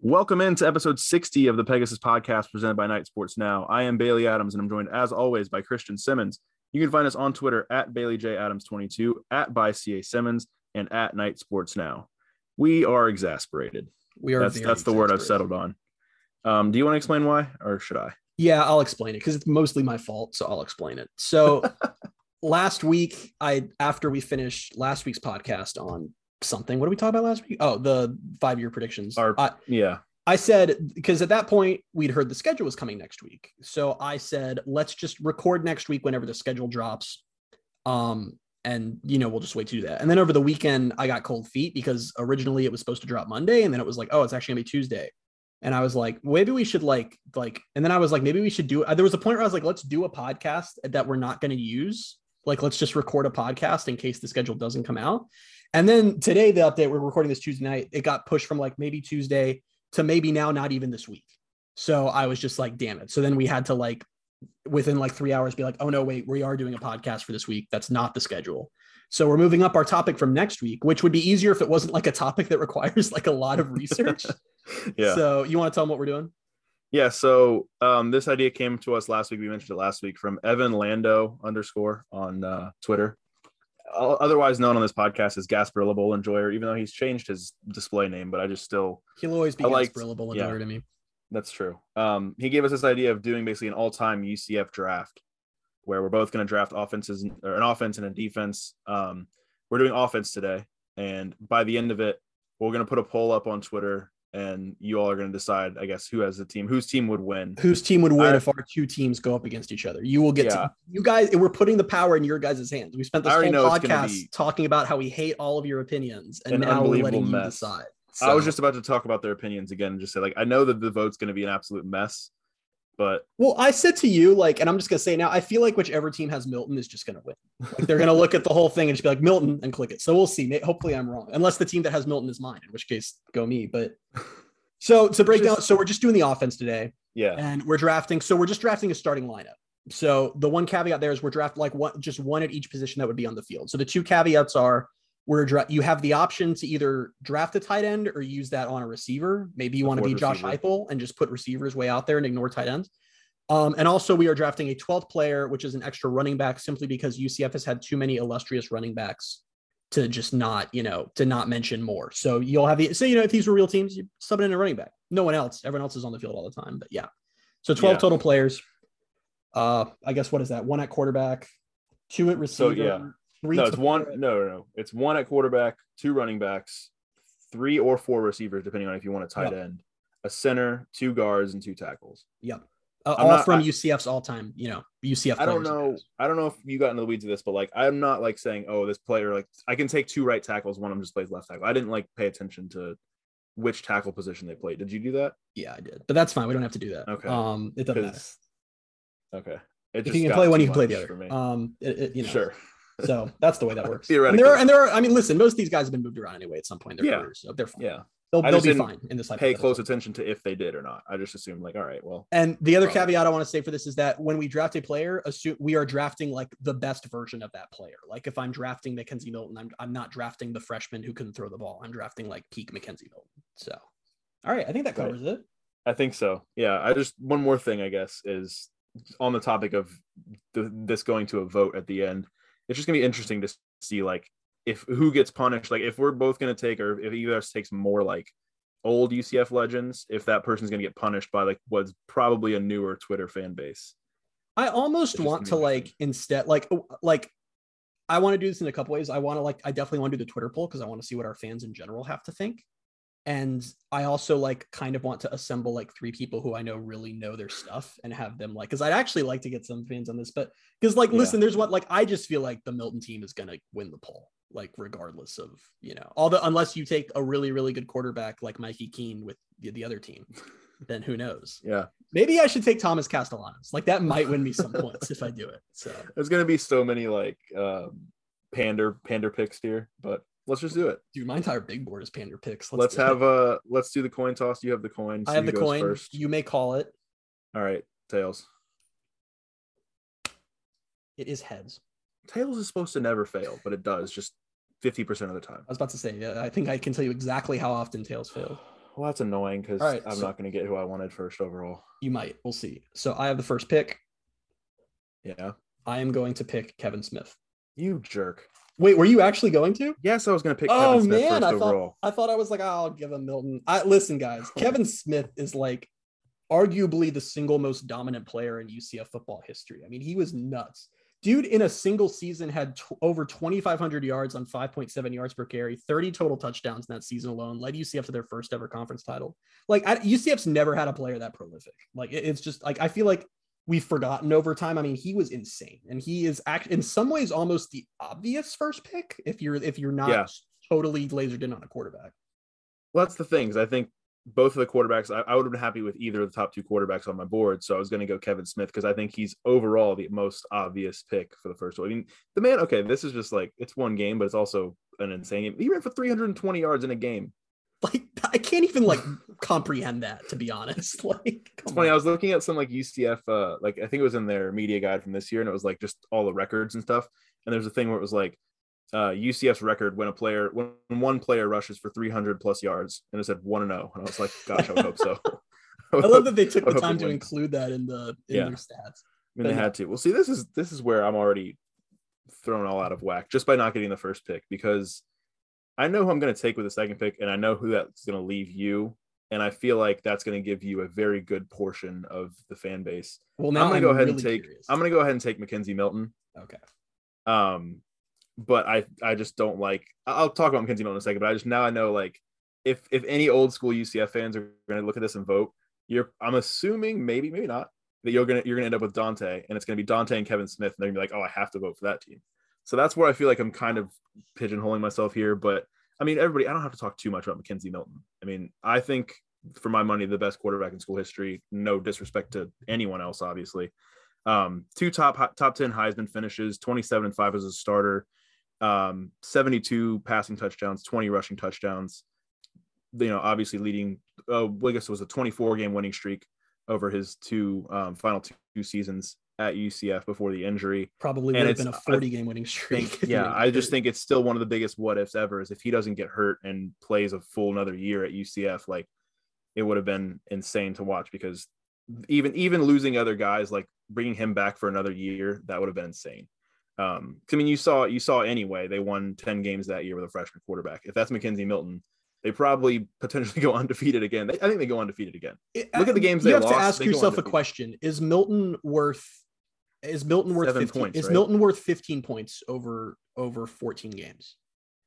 Welcome into episode 60 of the Pegasus podcast presented by Knight Sports Now. I am Bailey Adams and I'm joined as always by Christian Simmons. You can find us on Twitter at Bailey J Adams 22, at by CA Simmons, and at Knight Sports Now. We are exasperated. We are. That's that's the word I've settled on. Um, do you want to explain why, or should I? Yeah, I'll explain it because it's mostly my fault. So I'll explain it. So last week, I after we finished last week's podcast on something. What did we talk about last week? Oh, the five year predictions. Our, I, yeah. I said because at that point we'd heard the schedule was coming next week. So I said let's just record next week whenever the schedule drops. Um and you know we'll just wait to do that. And then over the weekend I got cold feet because originally it was supposed to drop Monday and then it was like oh it's actually to be Tuesday. And I was like maybe we should like like and then I was like maybe we should do there was a point where I was like let's do a podcast that we're not going to use. Like let's just record a podcast in case the schedule doesn't come out. And then today, the update, we're recording this Tuesday night, it got pushed from like maybe Tuesday to maybe now, not even this week. So I was just like, damn it. So then we had to like within like three hours be like, oh no, wait, we are doing a podcast for this week. That's not the schedule. So we're moving up our topic from next week, which would be easier if it wasn't like a topic that requires like a lot of research. yeah. So you want to tell them what we're doing? Yeah. So um, this idea came to us last week. We mentioned it last week from Evan Lando underscore on uh, Twitter otherwise known on this podcast as Gasparilla Bowl Enjoyer, even though he's changed his display name, but I just still he'll always be Gasparilla Bowl Enjoyer yeah, to me. That's true. Um, he gave us this idea of doing basically an all-time UCF draft, where we're both going to draft offenses or an offense and a defense. Um, we're doing offense today, and by the end of it, we're going to put a poll up on Twitter and you all are going to decide, I guess, who has the team, whose team would win, whose team would win I, if our two teams go up against each other. You will get yeah. to you guys. We're putting the power in your guys' hands. We spent this whole podcast talking about how we hate all of your opinions, and now we're letting mess. you decide. So. I was just about to talk about their opinions again and just say, like, I know that the vote's going to be an absolute mess, but well, I said to you, like, and I'm just gonna say now, I feel like whichever team has Milton is just gonna win. Like they're gonna look at the whole thing and just be like Milton and click it. So we'll see. Hopefully, I'm wrong, unless the team that has Milton is mine, in which case, go me. But so to break just, down, so we're just doing the offense today. Yeah. And we're drafting. So we're just drafting a starting lineup. So the one caveat there is we're drafting like one just one at each position that would be on the field. So the two caveats are we're dra- you have the option to either draft a tight end or use that on a receiver. Maybe you want to be Josh Heupel and just put receivers way out there and ignore tight ends. Um, and also, we are drafting a 12th player, which is an extra running back, simply because UCF has had too many illustrious running backs to just not, you know, to not mention more. So you'll have the, so, you know, if these were real teams, you sub in a running back. No one else. Everyone else is on the field all the time. But yeah. So 12 yeah. total players. Uh, I guess what is that? One at quarterback, two at receiver. So yeah. No, it's one. No, no, no. It's one at quarterback, two running backs, three or four receivers, depending on if you want a tight yep. end, a center, two guards, and two tackles. Yep. Uh, all not, from I, UCF's all-time, you know, UCF. I don't know. I don't know if you got into the weeds of this, but like, I'm not like saying, oh, this player like I can take two right tackles, one of them just plays left tackle. I didn't like pay attention to which tackle position they played. Did you do that? Yeah, I did, but that's fine. We don't have to do that. Okay. Um, it doesn't matter. Okay. It if you can play one, you can play the other. Um, it, it, you know. Sure. So that's the way that works. Theoretically. And there are, and there are, I mean, listen, most of these guys have been moved around anyway at some point in their yeah. careers, so they're fine. Yeah. They'll, they'll be fine in this. I pay close attention to if they did or not. I just assume like, all right, well. And the other probably. caveat I want to say for this is that when we draft a player, assume we are drafting like the best version of that player. Like if I'm drafting McKenzie Milton, I'm I'm not drafting the freshman who couldn't throw the ball. I'm drafting like peak McKenzie Milton. So, all right, I think that covers right. it. I think so. Yeah. I just one more thing I guess is on the topic of the, this going to a vote at the end. It's just gonna be interesting to see like if who gets punished, like if we're both going to take, or if either of us takes more like old UCF legends, if that person's going to get punished by like what's probably a newer Twitter fan base. I almost want to like instead, like, oh, like I want to do this in a couple ways. I want to like, I definitely want to do the Twitter poll because I want to see what our fans in general have to think. And I also like kind of want to assemble like three people who I know really know their stuff and have them like, because I'd actually like to get some fans on this, but because like, yeah. listen, there's what like I just feel like the Milton team is to win the poll like regardless of you know all the unless you take a really really good quarterback like Mikey Keene with the, the other team, then who knows? Yeah, maybe I should take Thomas Castellanos. Like that might win me some points if I do it. So there's gonna be so many like um, pander pander picks here, but let's just do it. Dude, my entire big board is pander picks. Let's, let's have a uh let's do the coin toss. You have the coin. I have the coin. First. You may call it. All right, tails. It is heads. Tails is supposed to never fail, but it does just 50% of the time. I was about to say, yeah, I think I can tell you exactly how often Tails failed. Well, that's annoying because right, I'm so- not going to get who I wanted first overall. You might. We'll see. So I have the first pick. Yeah, I am going to pick Kevin Smith. you jerk. Wait, were you actually going to? Yes, I was going to pick Oh, Kevin Smith man, I thought- overall. I thought I was like, oh, I'll give him Milton. I listen, guys. Kevin Smith is like arguably the single most dominant player in UCF football history. I mean, he was nuts. Dude, in a single season, had t- over 2,500 yards on 5.7 yards per carry, 30 total touchdowns in that season alone. Led UCF to their first ever conference title. Like I, UCF's never had a player that prolific. Like it- it's just like I feel like we've forgotten over time. I mean, he was insane, and he is act in some ways almost the obvious first pick if you're if you're not Yeah. totally lasered in on a quarterback. Well, that's the things. I think both of the quarterbacks, I, I would have been happy with either of the top two quarterbacks on my board. So I was going to go Kevin Smith because I think he's overall the most obvious pick for the first one. I mean, the man, okay, this is just like it's one game, but it's also an insane game. He ran for 320 yards in a game. I can't even like comprehend that to be honest. Like It's funny. on. I was looking at some like UCF, uh, like I think it was in their media guide from this year, and it was like just all the records and stuff. And there's a thing where it was like uh, UCF's record when a player when one player rushes for 300 plus yards, and it said one and zero. And I was like, gosh, I would hope so. I love that they took the time to include that in the in Yeah. their stats. I mean, they had to. Well, see, this is this is where I'm already thrown all out of whack just by not getting the first pick because I know who I'm going to take with the second pick, and I know who that's going to leave you, and I feel like that's going to give you a very good portion of the fan base. Well, now I'm going to go ahead and take. curious. I'm going to go ahead and take McKenzie Milton. okay. Um, but I I just don't like. I'll talk about McKenzie Milton in a second, but I just now I know like if if any old school UCF fans are going to look at this and vote, you're I'm assuming maybe maybe not that you're gonna you're gonna end up with Daunte, and it's gonna be Daunte and Kevin Smith, and they're gonna be like, oh, I have to vote for that team. So that's where I feel like I'm kind of pigeonholing myself here. But I mean, everybody, I don't have to talk too much about McKenzie Milton. I mean, I think for my money, the best quarterback in school history. No disrespect to anyone else, obviously. Um, two top top ten Heisman finishes, 27 and five as a starter, um, 72 passing touchdowns, 20 rushing touchdowns. You know, obviously leading. Oh, I guess it was a 24 game winning streak over his two um, final two, two seasons at UCF before the injury. Probably And would have been a 40 game winning streak. Think, yeah, I just hurt. think it's still one of the biggest what ifs ever. Is if he doesn't get hurt and plays a full another year at UCF, like it would have been insane to watch because even even losing other guys, like bringing him back for another year, that would have been insane. Um, I mean, you saw you saw anyway. They won ten games that year with a freshman quarterback. If that's McKenzie Milton, they probably potentially go undefeated again. They, I think they go undefeated again. Look at the games you they have to ask yourself a question: Is Milton worth? Is Milton worth Seven 15? points, is right? Milton worth 15 points over over 14 games?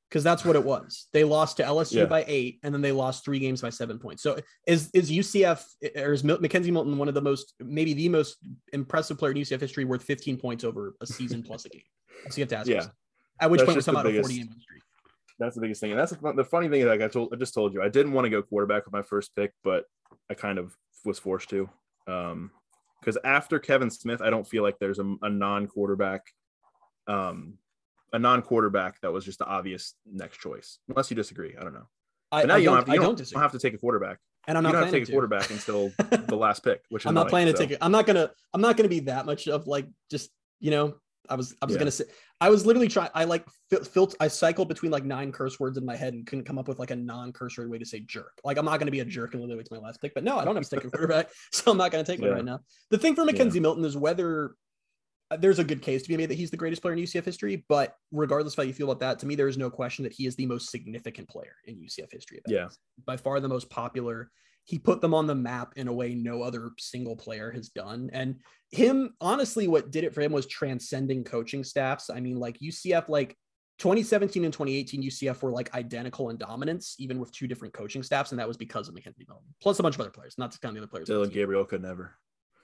Because that's what it was. They lost to LSU Yeah. by eight, and then they lost three games by seven points. So is is UCF or is McKenzie Milton one of the most, maybe the most impressive player in UCF history, worth 15 points over a season plus a game? So you have to ask. Yeah. yourself. At which That's point the talking about a 40 game streak. That's the biggest thing, and that's the, the funny thing. Like I told, I just told you, I didn't want to go quarterback with my first pick, but I kind of was forced to. Um, because after Kevin Smith, I don't feel like there's a, a non-quarterback, um, a non-quarterback that was just the obvious next choice. Unless you disagree, I don't know. I, But now I you don't don't, have to, I don't don't, disagree. have to take a quarterback. and I'm you not don't have to take a quarterback until the last pick, which I'm not planning to take it. I'm not gonna. I'm not gonna be that much of like just you know. I was. I was Yeah. gonna say. I was literally trying. I like fil- filter. I cycled between like nine curse words in my head and couldn't come up with like a non-curse word way to say jerk. Like I'm not gonna be a jerk and literally wait to my last pick. But no, I don't have to a quarterback, so I'm not gonna take one right now. The thing for McKenzie Milton is whether there's a good case to be made that he's the greatest player in UCF history. But regardless of how you feel about that, to me there is no question that he is the most significant player in UCF history. Yeah. best. by far the most popular. He put them on the map in a way no other single player has done. And him, honestly, what did it for him was transcending coaching staffs. I mean, like UCF, like 2017 and 2018, UCF were like identical in dominance, even with two different coaching staffs. And that was because of McKenzie Milton, plus a bunch of other players, not to count the other players. Dillon. Gabriel could never.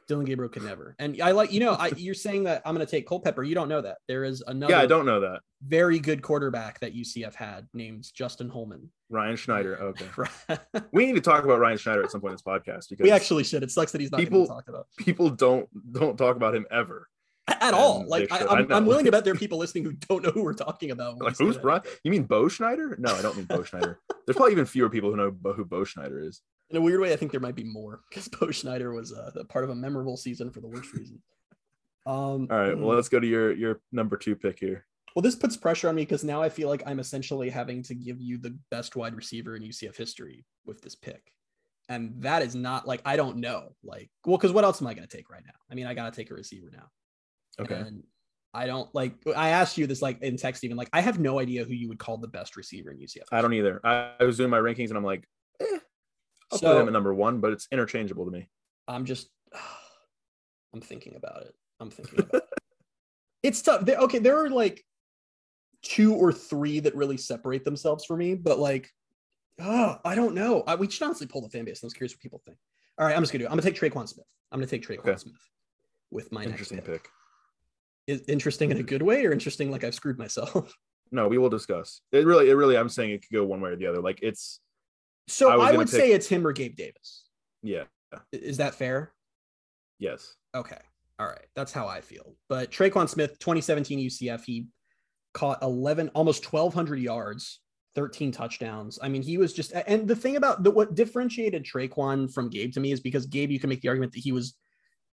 Dillon Gabriel could never. And I like, you know, I, you're saying that I'm going to take Culpepper. You don't know that. There is another Yeah, I don't know that. very good quarterback that UCF had named Justin Holman. Ryan Schneider. Oh, okay, we need to talk about Ryan Schneider at some point in this podcast because we actually should. It sucks that he's not People- talk about. people don't don't talk about him ever. at all. And Like they I, should. I I'm, I'm willing to bet there are people listening who don't know who we're talking about. Like who's. Brian? You mean Bo Schneider? No, I don't mean Bo Schneider. There's probably even fewer people who know who Bo Schneider is. In a weird way, I think there might be more because Bo Schneider was uh, part of a memorable season for the worst reason. Um, All right, well let's go to your your number two pick here. well, this puts pressure on me because now I feel like I'm essentially having to give you the best wide receiver in UCF history with this pick. And that is not like I don't know. Like, well, because what else am I going to take right now? I mean, I got to take a receiver now. Okay. And I don't like. I asked you this like in text, even like I have no idea who you would call the best receiver in UCF. I don't either. I, I was doing my rankings and I'm like, I'll So- put him at number one, but it's interchangeable to me. I'm just, I'm thinking about it. I'm thinking about it. It's tough. There, okay, there are like two or three that really separate themselves for me, but like, oh, I don't know. I, we should honestly pull the fan base. I was curious what people think. All right, I'm just gonna do. it. I'm gonna take Tre'Quan Smith. I'm gonna take Tre'Quan Okay. Smith with my Interesting next pick. pick. Is interesting in a good way or interesting like I've screwed myself? No, we will discuss. It really, it really, I'm saying it could go one way or the other. Like it's, So I I, would pick- say it's him or Gabe Davis. yeah, Is that fair? yes. Okay. All right. That's how I feel. But Tre'Quan Smith, 2017 UCF, he caught 11, almost 1,200 yards, 13 touchdowns. I mean, he was just, and the thing about the, what differentiated Tre'Quan from Gabe to me is because Gabe, you can make the argument that he was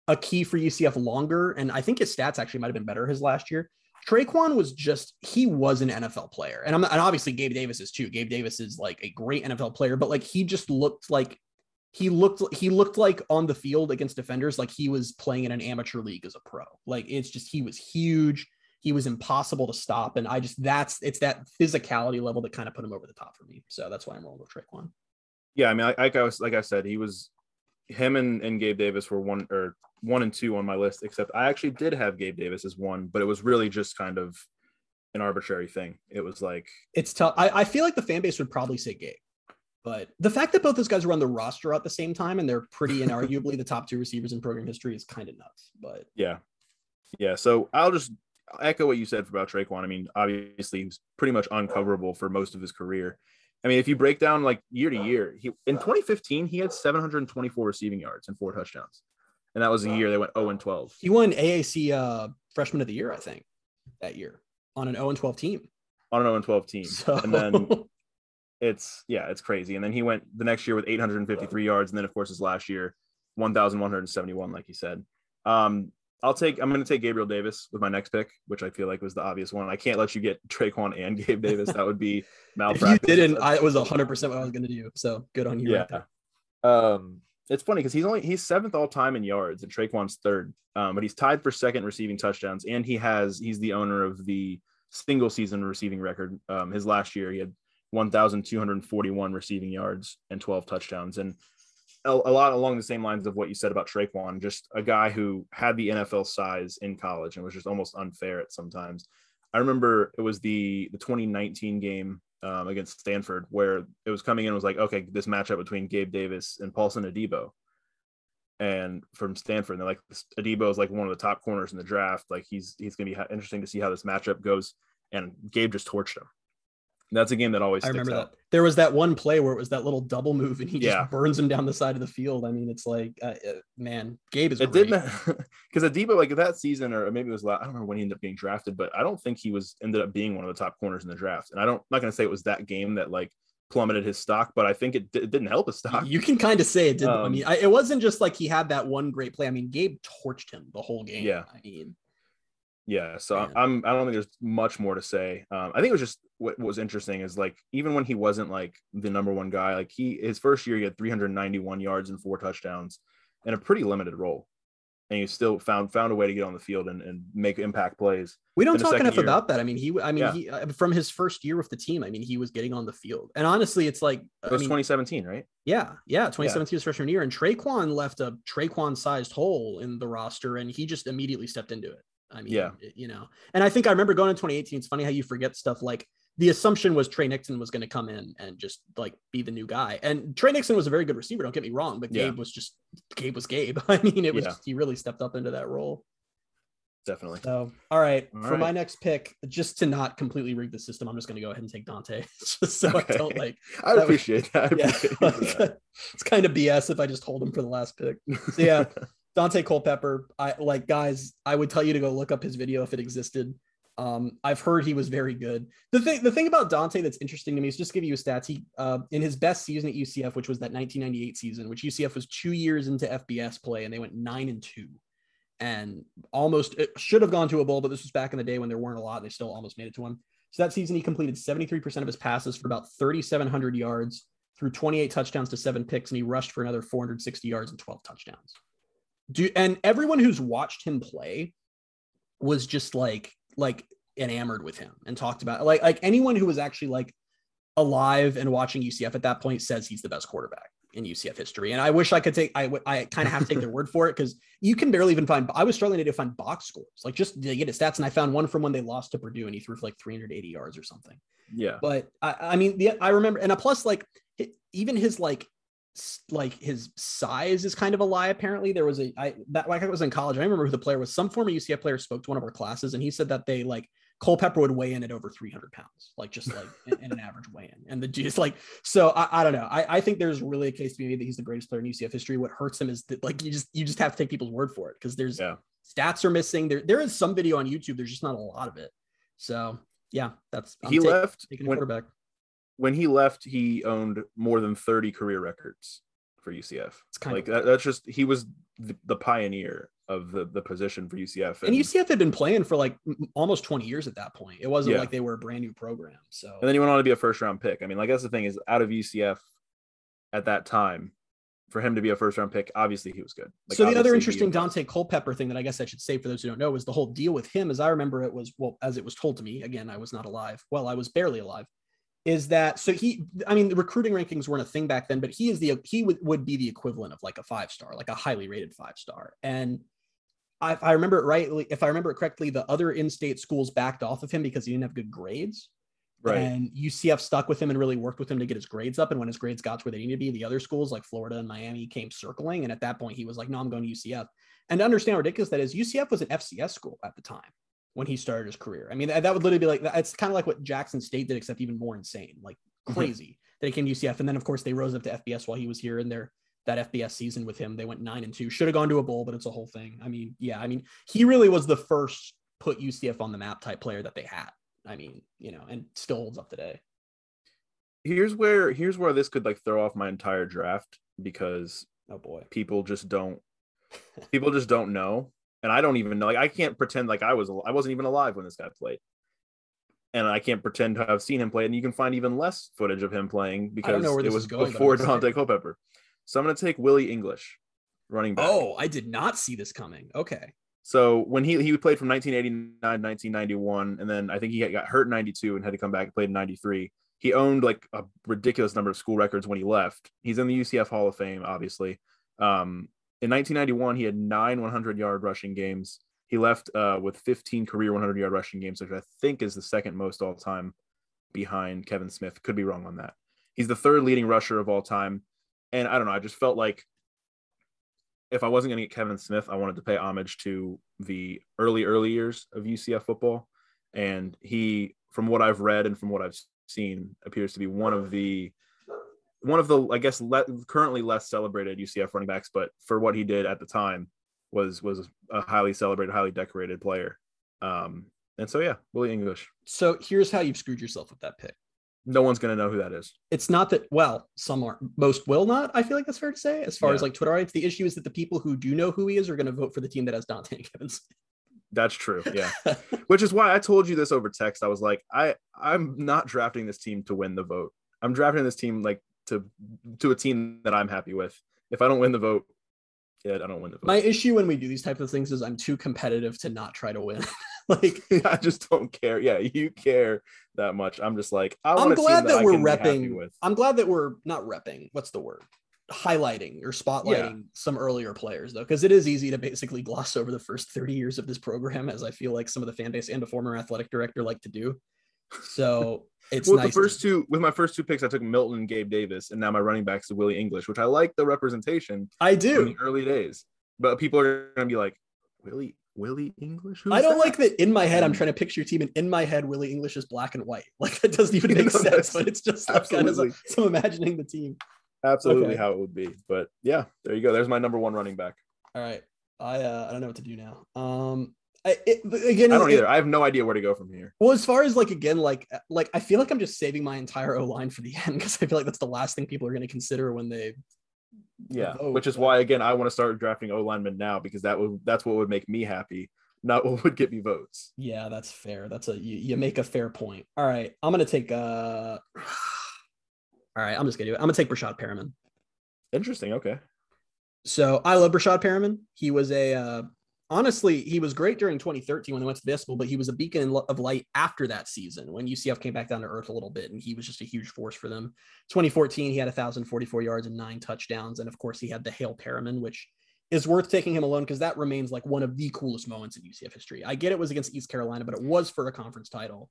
a key for UCF longer. And I think his stats actually might have been better his last year. Tre'Quan was just, he was an NFL player. And I'm and obviously Gabe Davis is too. Gabe Davis is like a great NFL player, but like he just looked like he looked he looked like on the field against defenders like he was playing in an amateur league as a pro like it's just he was huge he was impossible to stop and i just that's it's that physicality level that kind of put him over the top for me so that's why i'm rolling with Tre'Quan. Yeah, I mean, like I was, like I said, he was, him and, and Gabe Davis were one or one and two on my list. Except I actually did have Gabe Davis as one, but it was really just kind of an arbitrary thing. It was like, it's tough I, I feel like the fan base would probably say gabe but the fact that both those guys were on the roster at the same time and they're pretty and arguably the top two receivers in program history is kind of nuts but yeah, yeah. So I'll just echo what you said about Tre'Quan. I mean, obviously he's pretty much uncoverable for most of his career. I mean, if you break down like year to year, he in 2015 he had 724 receiving yards and four touchdowns, and that was the year they went 0 and 12. he won aac uh freshman of the year i think that year on an 0 and 12 team on an 0 and 12 team, so and then it's yeah, it's crazy. And then he went the next year with 853 yards, and then of course his last year, 1,171, like you said. Um, I'll take. I'm going to take Gabriel Davis with my next pick, which I feel like was the obvious one. I can't let you get Tre'Quan and Gabe Davis. That would be malpractice. if you didn't i it was 100% what i was going to do so good on you yeah. right there. Um, it's funny because he's only he's seventh all time in yards, and Tre'Quan's third. Um, but he's tied for second receiving touchdowns, and he has he's the owner of the single season receiving record. Um, his last year he had 1,241 receiving yards and 12 touchdowns, and a, a lot along the same lines of what you said about Tre'Quan, just a guy who had the NFL size in college and was just almost unfair at sometimes. I remember it was the the 2019 game um, against Stanford where it was coming in was like okay this matchup between Gabe Davis and Paulson Adebo. And from Stanford and they're like Adebo is like one of the top corners in the draft. Like he's he's gonna be interesting to see how this matchup goes. And Gabe just torched him that's a game that always I sticks remember out. that. There was that one play where it was that little double move and he Yeah. just burns him down the side of the field. I mean, it's like, uh, uh, man, Gabe is It great. didn't because Adebo like that season or maybe it was I don't remember when he ended up getting drafted, but I don't think he was ended up being one of the top corners in the draft. And I don't I'm not gonna say it was that game that like plummeted his stock, but I think it, di- it didn't help his stock. You can kind of say it didn't. I Um, mean, I, it wasn't just like he had that one great play. I mean, Gabe torched him the whole game. Yeah. I mean, Yeah, so Man. I'm I don't think there's much more to say. Um, I think it was just what, what was interesting is like even when he wasn't like the number one guy, like he his first year he had 391 yards and four touchdowns in a pretty limited role, and he still found found a way to get on the field and, and make impact plays. we don't talk enough year- about that. I mean, he, I mean, Yeah. he, uh, from his first year with the team, I mean, he was getting on the field. And honestly, it's like, It I was mean, 2017, right? yeah, yeah, 2017 was freshman year. And Tre'Quan left a Tre'Quan sized hole in the roster and he just immediately stepped into it. I mean, Yeah. you know, and I think I remember going in 2018. It's funny how you forget stuff like the assumption was Tre Nixon was going to come in and just like be the new guy. And Tre Nixon was a very good receiver. Don't get me wrong, but Yeah. Gabe was just Gabe was Gabe. I mean, it was Yeah. just, he really stepped up into that role. Definitely. So, all right, All for my next pick, just to not completely rig the system, I'm just going to go ahead and take Daunte, just so I don't like. I was- appreciate that. I Yeah, appreciate that. it's kind of BS if I just hold him for the last pick. So yeah, Daunte Culpepper. I like guys. I would tell you to go look up his video if it existed. Um, I've heard he was very good. The thing, the thing about Daunte that's interesting to me is just give you a stats. He, uh, in his best season at UCF, which was that 1998 season, which UCF was two years into FBS play, and they went nine and two, and almost should have gone to a bowl, but this was back in the day when there weren't a lot. They still almost made it to one. So that season, he completed 73% of his passes for about 3,700 yards, threw 28 touchdowns to seven picks, and he rushed for another 460 yards and 12 touchdowns. Do and everyone who's watched him play was just like like enamored with him and talked about like like anyone who was actually like alive and watching UCF at that point says he's the best quarterback in UCF history. And I wish I could take, I, I kind of have to take their word for it because you can barely even find, I was struggling to find box scores, like just to get his stats. And I found one from when they lost to Purdue and he threw for like 380 yards or something. Yeah. But I, I mean, the, I remember, and a plus like even his like, like his size is kind of a lie. Apparently there was a, I, that like I was in college. I remember who the player was. Some former UCF player spoke to one of our classes and he said that they like Culpepper would weigh in at over 300 pounds, like just like in, in, an average weigh in. And the just like, so I, I don't know. I, I, think there's really a case to be made that he's the greatest player in UCF history. What hurts him is that like you just you just have to take people's word for it because there's yeah. stats are missing. There there is some video on YouTube. There's just not a lot of it. So yeah, that's I'm he take, left taking when, quarterback. When he left, he owned more than 30 career records for UCF. It's kind like of that, that's just he was the, the pioneer of the the position for UCF. And, and, UCF had been playing for like almost 20 years at that point. It wasn't yeah. like they were a brand new program. So and then he went on to be a first round pick. I mean, like that's the thing is out of UCF at that time, for him to be a first round pick, obviously he was good. Like, so the other interesting Daunte Culpepper thing that I guess I should say for those who don't know was the whole deal with him, as I remember it was well, as it was told to me. Again, I was not alive. Well, I was barely alive is that so he i mean the recruiting rankings weren't a thing back then but he is the he would, would be the equivalent of like a five star like a highly rated five star. And I, I remember it rightly if i remember it correctly the other in-state schools backed off of him because he didn't have good grades. Right. And ucf stuck with him and really worked with him to get his grades up. And when his grades got to where they needed to be the other schools like florida and miami came circling. And at that point he was like no i'm going to ucf and to understand how ridiculous that is ucf was an fcs school at the time when he started his career. I mean, that, would literally be like that's kind of like what Jackson State did, except even more insane, like mm-hmm. crazy. Mm-hmm. That he came to UCF, and then of course they rose up to FBS while he was here, and their that FBS season with him, they went nine and two. Should have gone to a bowl, but it's a whole thing. I mean, yeah, I mean, he really was the first put UCF on the map type player that they had. I mean, you know, and still holds up today. Here's where here's where this could like throw off my entire draft because oh boy, people just don't people just don't know and I don't even know. Like I can't pretend like I was I wasn't even alive when this guy played, and I can't pretend to have seen him play. And you can find even less footage of him playing because it was going, before Daunte Culpepper. So I'm going to take Willie English, running back. Oh, I did not see this coming. Okay. So when he he played from 1989 1991, and then I think he got hurt in 92 and had to come back and played in 93. He owned like a ridiculous number of school records when he left. He's in the UCF Hall of Fame, obviously. Um, in 1991, he had nine 100 yard rushing games. He left uh, with 15 career 100 yard rushing games, which I think is the second most all time behind Kevin Smith. Could be wrong on that. He's the third leading rusher of all time. And I don't know, I just felt like if I wasn't going to get Kevin Smith, I wanted to pay homage to the early, early years of UCF football. And he, from what I've read and from what I've seen, appears to be one of the one of the I guess le- currently less celebrated UCF running backs, but for what he did at the time was was a highly celebrated, highly decorated player. Um, and so yeah, Willie English. So here's how you've screwed yourself with that pick. No one's gonna know who that is. It's not that well, some are most will not. I feel like that's fair to say. As far yeah. as like Twitter rights, the issue is that the people who do know who he is are gonna vote for the team that has Daunte and Kevin That's true. Yeah. Which is why I told you this over text. I was like, I I'm not drafting this team to win the vote. I'm drafting this team like to to a team that I'm happy with. If I don't win the vote, yeah, I don't win the vote. My issue when we do these type of things is I'm too competitive to not try to win. like I just don't care. Yeah, you care that much. I'm just like I am glad that, that we're repping. I'm glad that we're not repping. What's the word? Highlighting or spotlighting yeah. some earlier players though, because it is easy to basically gloss over the first 30 years of this program, as I feel like some of the fan base and a former athletic director like to do. So it's well, nice the first two with my first two picks, I took Milton and Gabe Davis, and now my running backs is Willie English, which I like the representation. I do early days, but people are gonna be like, Willie Willie English. Who's I don't that? like that. In my head, I'm trying to picture your team, and in my head, Willie English is black and white. Like that doesn't even make sense, but it's just like kind of like, so imagining the team. Absolutely okay. how it would be, but yeah, there you go. There's my number one running back. All right, I uh, I don't know what to do now. Um, I, it, again, I don't it, either. I have no idea where to go from here. Well, as far as like again, like like I feel like I'm just saving my entire O line for the end because I feel like that's the last thing people are going to consider when they. Yeah, vote. which is why again I want to start drafting O linemen now because that would that's what would make me happy, not what would get me votes. Yeah, that's fair. That's a you, you make a fair point. All right, I'm gonna take uh All right, I'm just gonna do it. I'm gonna take Breshad Perriman. Interesting. Okay. So I love Breshad Perriman. He was a uh, honestly, he was great during 2013 when they went to Fiesta Bowl, but he was a beacon of light after that season when UCF came back down to earth a little bit, and he was just a huge force for them. 2014, he had 1,044 yards and nine touchdowns, and of course, he had the Hail Perriman, which is worth taking him alone because that remains like one of the coolest moments in UCF history. I get it was against East Carolina, but it was for a conference title.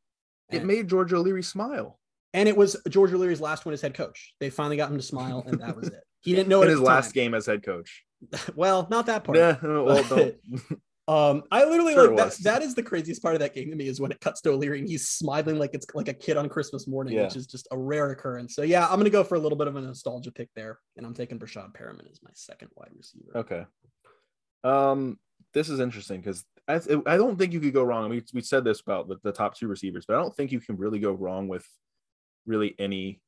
And, it made George O'Leary smile. And it was George O'Leary's last one as head coach. They finally got him to smile, and that was it. He didn't know in it his last game as head coach. well, not that part. Yeah, well, Um, I literally sure like that. That is the craziest part of that game to me is when it cuts to O'Leary and he's smiling like it's like a kid on Christmas morning, yeah. which is just a rare occurrence. So yeah, I'm gonna go for a little bit of a nostalgia pick there, and I'm taking Breshad Perriman as my second wide receiver. Okay. Um, this is interesting because I, I don't think you could go wrong. We we said this about the, the top two receivers, but I don't think you can really go wrong with really any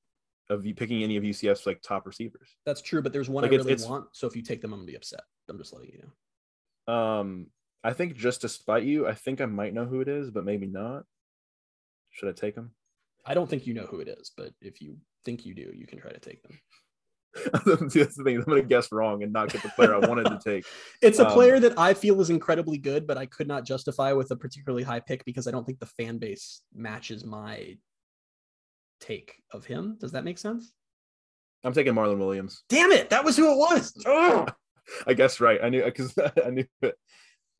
of you picking any of UCF's like top receivers. That's true, but there's one like I really want. So if you take them, I'm gonna be upset. I'm just letting you know. Um, I think just to spite you, I think I might know who it is, but maybe not. Should I take him? I don't think you know who it is, but if you think you do, you can try to take them. That's the thing. I'm going to guess wrong and not get the player I wanted to take. It's a um, player that I feel is incredibly good, but I could not justify with a particularly high pick because I don't think the fan base matches my take of him. Does that make sense? I'm taking Marlon Williams. Damn it! That was who it was. I guess right. I knew because I knew it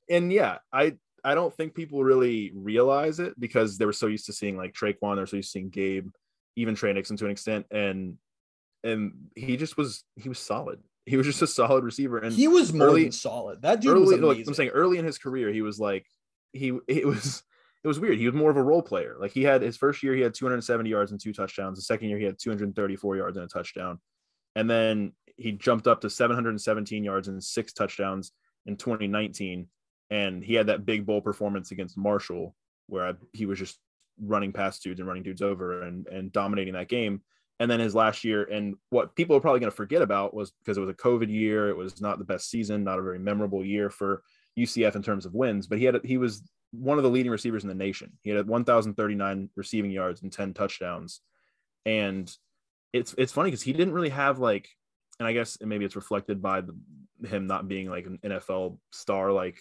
and yeah, I I don't think people really realize it because they were so used to seeing like Tre'Quan, they're so used to seeing Gabe, even Tre Nixon to an extent, and and he just was he was solid. He was just a solid receiver, and he was more early, than solid. That dude early, was like, I'm saying early in his career, he was like he it was it was weird. He was more of a role player. Like he had his first year, he had 270 yards and two touchdowns. The second year, he had 234 yards and a touchdown, and then he jumped up to 717 yards and six touchdowns in 2019 and he had that big bowl performance against Marshall where I, he was just running past dudes and running dudes over and and dominating that game. And then his last year, and what people are probably going to forget about was because it was a COVID year, it was not the best season, not a very memorable year for UCF in terms of wins. But he had he was one of the leading receivers in the nation. He had 1,039 receiving yards and 10 touchdowns, and it's it's funny because he didn't really have like, and I guess maybe it's reflected by the, him not being like an NFL star like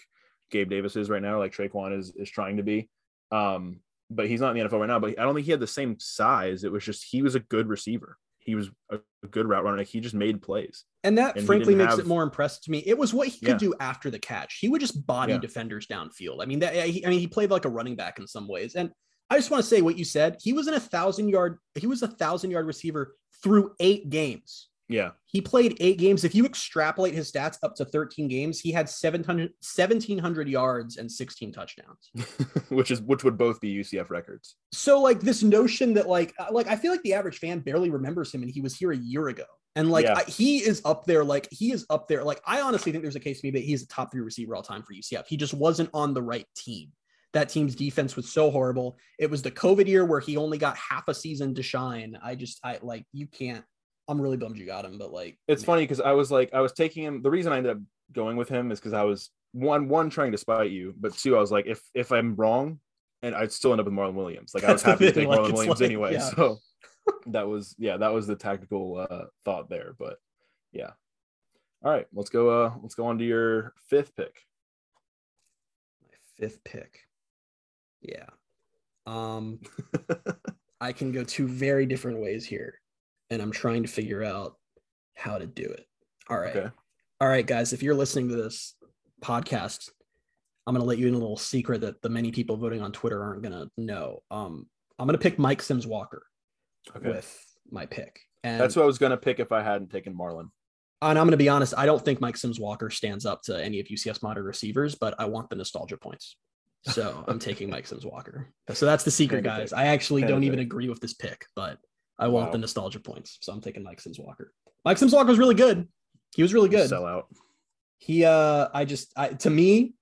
Gabe Davis is right now, like Tre'Quan is is trying to be. Um, but he's not in the NFL right now. But I don't think he had the same size. It was just he was a good receiver. He was a, good route runner. Like he just made plays. And that and frankly makes have... it more impressive to me. It was what he could yeah. do after the catch. He would just body yeah. defenders downfield. I mean, that I mean, he played like a running back in some ways. And I just want to say what you said. He was in a thousand yard. He was a thousand yard receiver through eight games. Yeah. He played eight games. If you extrapolate his stats up to 13 games, he had 700, 1700 yards and 16 touchdowns, which is, which would both be UCF records. So like this notion that like, uh, like, I feel like the average fan barely remembers him and he was here a year ago. And like, yeah. I, he is up there. Like he is up there. Like, I honestly think there's a case to me that he's a top three receiver all time for UCF. He just wasn't on the right team. That team's defense was so horrible. It was the COVID year where he only got half a season to shine. I just, I like, you can't, I'm really bummed you got him, but like it's man. funny because I was like I was taking him. The reason I ended up going with him is because I was one one trying to spite you, but two I was like if if I'm wrong, and I'd still end up with Marlon Williams. Like I was happy to take like, Marlon Williams like, anyway. Yeah. So that was yeah that was the tactical uh, thought there, but yeah. All right, let's go. Uh, let's go on to your fifth pick. My fifth pick. Yeah. Um, I can go two very different ways here and I'm trying to figure out how to do it. All right. Okay. All right, guys, if you're listening to this podcast, I'm going to let you in a little secret that the many people voting on Twitter aren't going to know. Um, I'm going to pick Mike Sims Walker okay. with my pick. And that's what I was going to pick if I hadn't taken Marlon. And I'm going to be honest, I don't think Mike Sims Walker stands up to any of UCF's modern receivers, but I want the nostalgia points. So I'm taking Mike Sims Walker. So that's the secret, guys. I actually don't even agree with this pick, but I want wow. the nostalgia points. So I'm taking Mike Sims Walker. Mike Sims Walker was really good. He was really good. Sell out. He uh I just I, to me,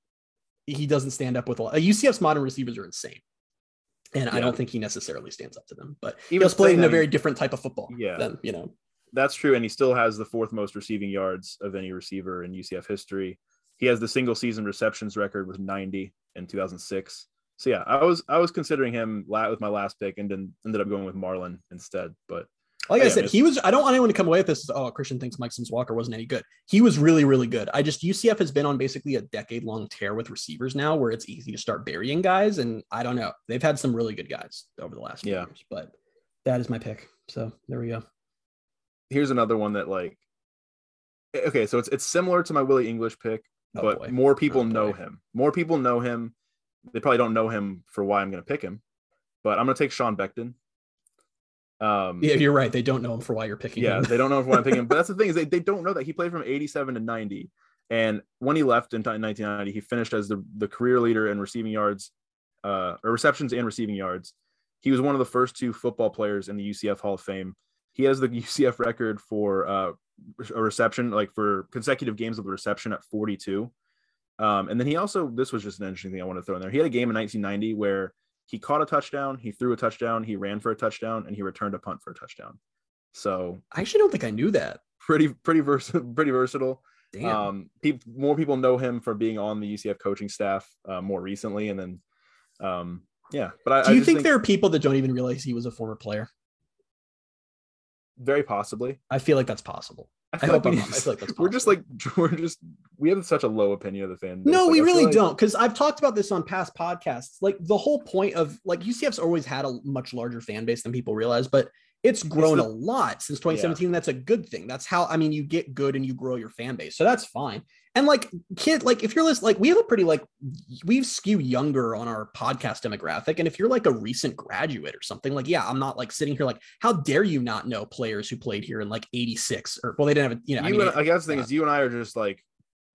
he doesn't stand up with a lot. UCF's modern receivers are insane. And yeah. I don't think he necessarily stands up to them. But he was playing in a very different type of football. Yeah. Than, you know. That's true. And he still has the fourth most receiving yards of any receiver in UCF history. He has the single season receptions record with 90 in 2006 so yeah, I was I was considering him with my last pick and then ended up going with Marlon instead. But Like I said, he was. I don't want anyone to come away with this. as, Oh, Christian thinks Mike Sims Walker wasn't any good. He was really, really good. I just UCF has been on basically a decade long tear with receivers now, where it's easy to start burying guys. And I don't know. They've had some really good guys over the last few Yeah. years, but that is my pick. So there we go. Here's another one that like eh, okay, so it's it's similar to my Willie English pick, Oh, but boy. more people Oh, know him. More people know him. They probably don't know him for why I'm going to pick him, but I'm going to take Sean Beckton. Um, Yeah, you're right. They don't know him for why you're picking yeah, him. they don't know why I'm picking him. But that's the thing is they, they don't know that he played from 87 to 90. And when he left in 1990, he finished as the, the career leader in receiving yards, uh, or receptions and receiving yards. He was one of the first two football players in the UCF Hall of Fame. He has the UCF record for uh, a reception, like for consecutive games of the reception at 42. Um, and then he also, this was just an interesting thing I want to throw in there. He had a game in 1990 where he caught a touchdown, he threw a touchdown, he ran for a touchdown, and he returned a punt for a touchdown. So I actually don't think I knew that. pretty pretty versatile pretty versatile Damn. um people more people know him for being on the ucf coaching staff uh, more recently and then um yeah but i Do you just think, there are people that don't even realize he was a former player? very possibly I feel like that's possible. I, I feel hope like we. I feel like that's we're just like we're just we have such a low opinion of the fan base. No, Like, we really like- don't. Because I've talked about this on past podcasts. Like the whole point of like UCF's always had a much larger fan base than people realize, but it's grown the- a lot since 2017. That's a good thing. That's how I mean you get good and you grow your fan base. So that's fine. And like kid, like if you're listening, like we have a pretty like we've skew younger on our podcast demographic. And if you're like a recent graduate or something, like yeah, I'm not like sitting here like, how dare you not know players who played here in like 86 or well, they didn't have a you know, I mean and, I guess the thing is you and I are just like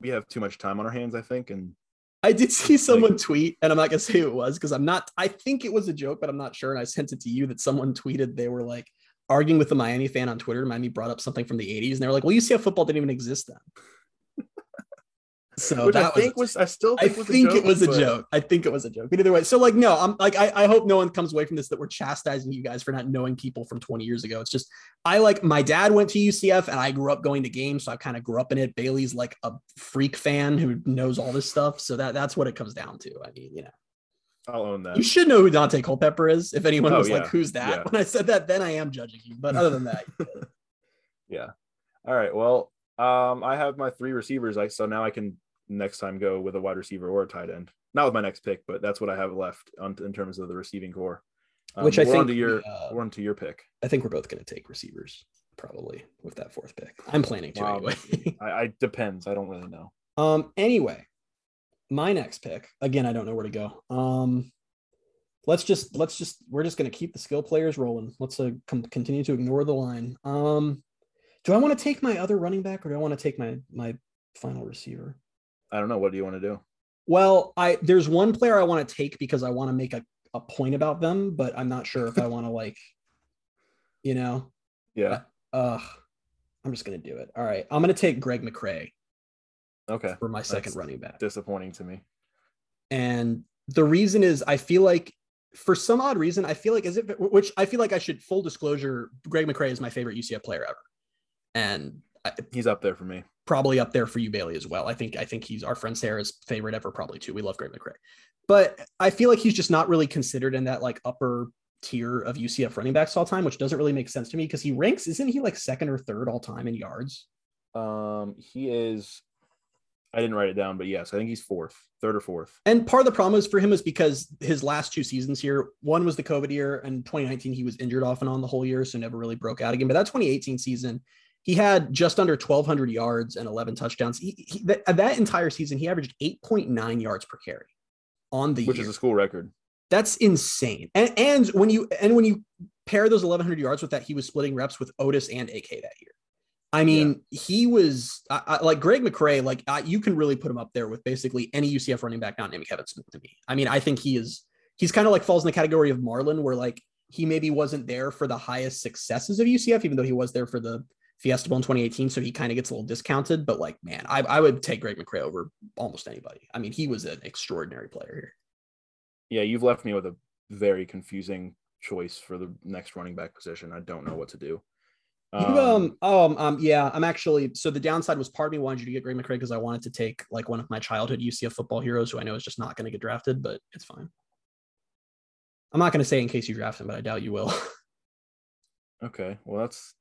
we have too much time on our hands I think and I did see someone tweet, and I'm not gonna say who it was because I'm not. I think it was a joke, but I'm not sure. And I sent it to you that someone tweeted they were like arguing with the Miami fan on Twitter. Miami brought up something from the 80s, and they were like, "Well, UCF football didn't even exist then." So which I that was- think was I still I think, was think joke, it was a joke. I think it was a joke. But either way, so like, no, I'm like, I, I hope no one comes away from this that we're chastising you guys for not knowing people from 20 years ago. It's just, I like, my dad went to UCF and I grew up going to games. So I kind of grew up in it. Bailey's like a freak fan who knows all this stuff. So that that's what it comes down to. I mean, you know, I'll own that you should know who Daunte Culpepper is. If anyone Oh, was like, who's that? Yeah. When I said that, then I am judging you. But other than that, yeah all right well um I have my three receivers I so now I can next time go with a wide receiver or a tight end not with my next pick but that's what I have left on in terms of the receiving corps Um, Which I think to your uh, we're on to your pick I think we're both going to take receivers probably with that fourth pick. I'm planning to Wow. anyway. I, I depends I don't really know Um. Anyway, my next pick. Again, I don't know where to go. Um. Let's just let's just we're just gonna keep the skill players rolling. Let's uh, com- continue to ignore the line. Um. Do I want to take my other running back or do I want to take my my final receiver? I don't know what do you want to do Well, I there's one player I want to take because I want to make a, a point about them, but I'm not sure if I want to like, you know, yeah uh I'm just gonna do it. All right. I'm gonna take Greg McCrae okay for my second That's running back. disappointing to me And the reason is I feel like for some odd reason, I feel like as if which I feel like I should full disclosure, Greg McCrae is my favorite UCF player ever. And he's up there for me probably up there for you, Bailey, as well. I think I think he's our friend Sarah's favorite ever, probably too. We love Greg McCrae. But I feel like he's just not really considered in that like upper tier of UCF running backs all time, which doesn't really make sense to me because he ranks, isn't he like second or third all time in yards? um he is I didn't write it down but yes I think he's fourth third or fourth And part of the problem is for him is because his last two seasons here, one was the COVID year, and 2019 he was injured off and on the whole year, so never really broke out again. But that 2018 season, he had just under 1,200 yards and 11 touchdowns. He, he, that, that entire season, he averaged 8.9 yards per carry on the which year. is a school record That's insane. And and when you and when you pair those 1,100 yards with that, he was splitting reps with Otis and AK that year. I mean, he was I, I, like Greg McCrae. Like I, you can really put him up there with basically any UCF running back not named Kevin Smith to me. I mean, I think he is. He's kind of like falls in the category of Marlon, where like he maybe wasn't there for the highest successes of UCF, even though he was there for the Fiesta Bowl in 2018. So he kind of gets a little discounted. But like, man, I, I would take Greg McCrae over almost anybody. I mean, he was an extraordinary player here. yeah you've left me with a very confusing choice for the next running back position I don't know what to do You, um, um, um, yeah, I'm actually. So the downside was part of me wanted you to get Greg McCrae because I wanted to take like one of my childhood UCF football heroes who I know is just not going to get drafted, but it's fine. I'm not going to say in case you draft him, but I doubt you will. Okay. Well, that's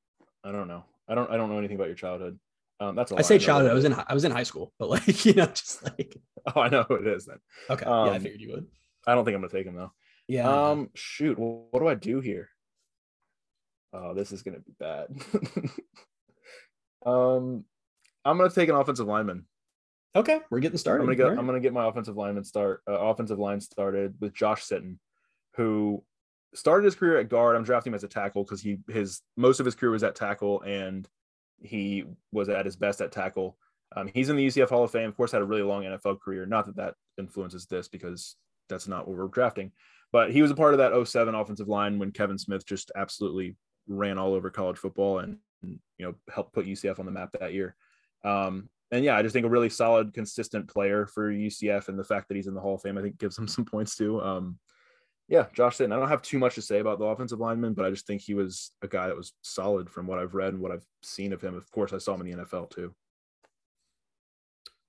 I don't know. I don't I don't know anything about your childhood. Um, that's a I lie. say childhood. I was in I was in high school, but like you know, just like Oh, I know who it is then. okay, yeah, I Um, figured you would. I don't think I'm gonna take him though. Yeah. Um, shoot. Well, what do I do here? Oh, this is gonna be bad. um, I'm gonna take an offensive lineman. okay, we're getting started. I'm gonna go. Right. I'm gonna get my offensive lineman start. Uh, offensive line started with Josh Sitton, who started his career at guard. I'm drafting him as a tackle because he his most of his career was at tackle and he was at his best at tackle. Um, he's in the UCF Hall of Fame. Of course, had a really long NFL career. Not that that influences this because that's not what we're drafting. But he was a part of that 07 offensive line when Kevin Smith just absolutely ran all over college football and you know helped put UCF on the map that year. Um, and yeah, I just think a really solid, consistent player for UCF, and the fact that he's in the Hall of Fame, I think, gives him some points too. Um, yeah, Josh Sitton. I don't have too much to say about the offensive lineman, but I just think he was a guy that was solid from what I've read and what I've seen of him. Of course, I saw him in the NFL too.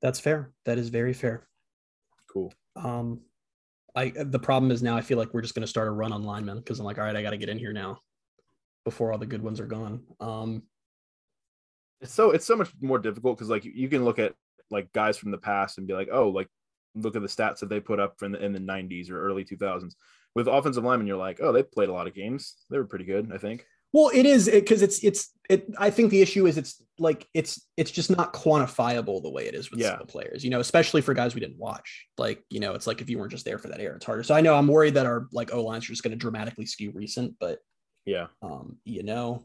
That's fair. That is very fair. Cool. Um, I the problem is now I feel like we're just going to start a run on linemen because I'm like, all right, I got to get in here now before all the good ones are gone. Um, It's so it's so much more difficult because like you can look at like guys from the past and be like, oh, like look at the stats that they put up in the in the 90s or early 2000s. With offensive linemen, you're like, oh, they played a lot of games. They were pretty good, I think. well, it is because it's it's it. I think the issue is it's like it's it's just not quantifiable the way it is with some Yeah. of the players. You know, especially for guys we didn't watch. Like you know, it's like if you weren't just there for that era, it's harder. So I know I'm worried that our like O lines are just going to dramatically skew recent, but Yeah. um, you know,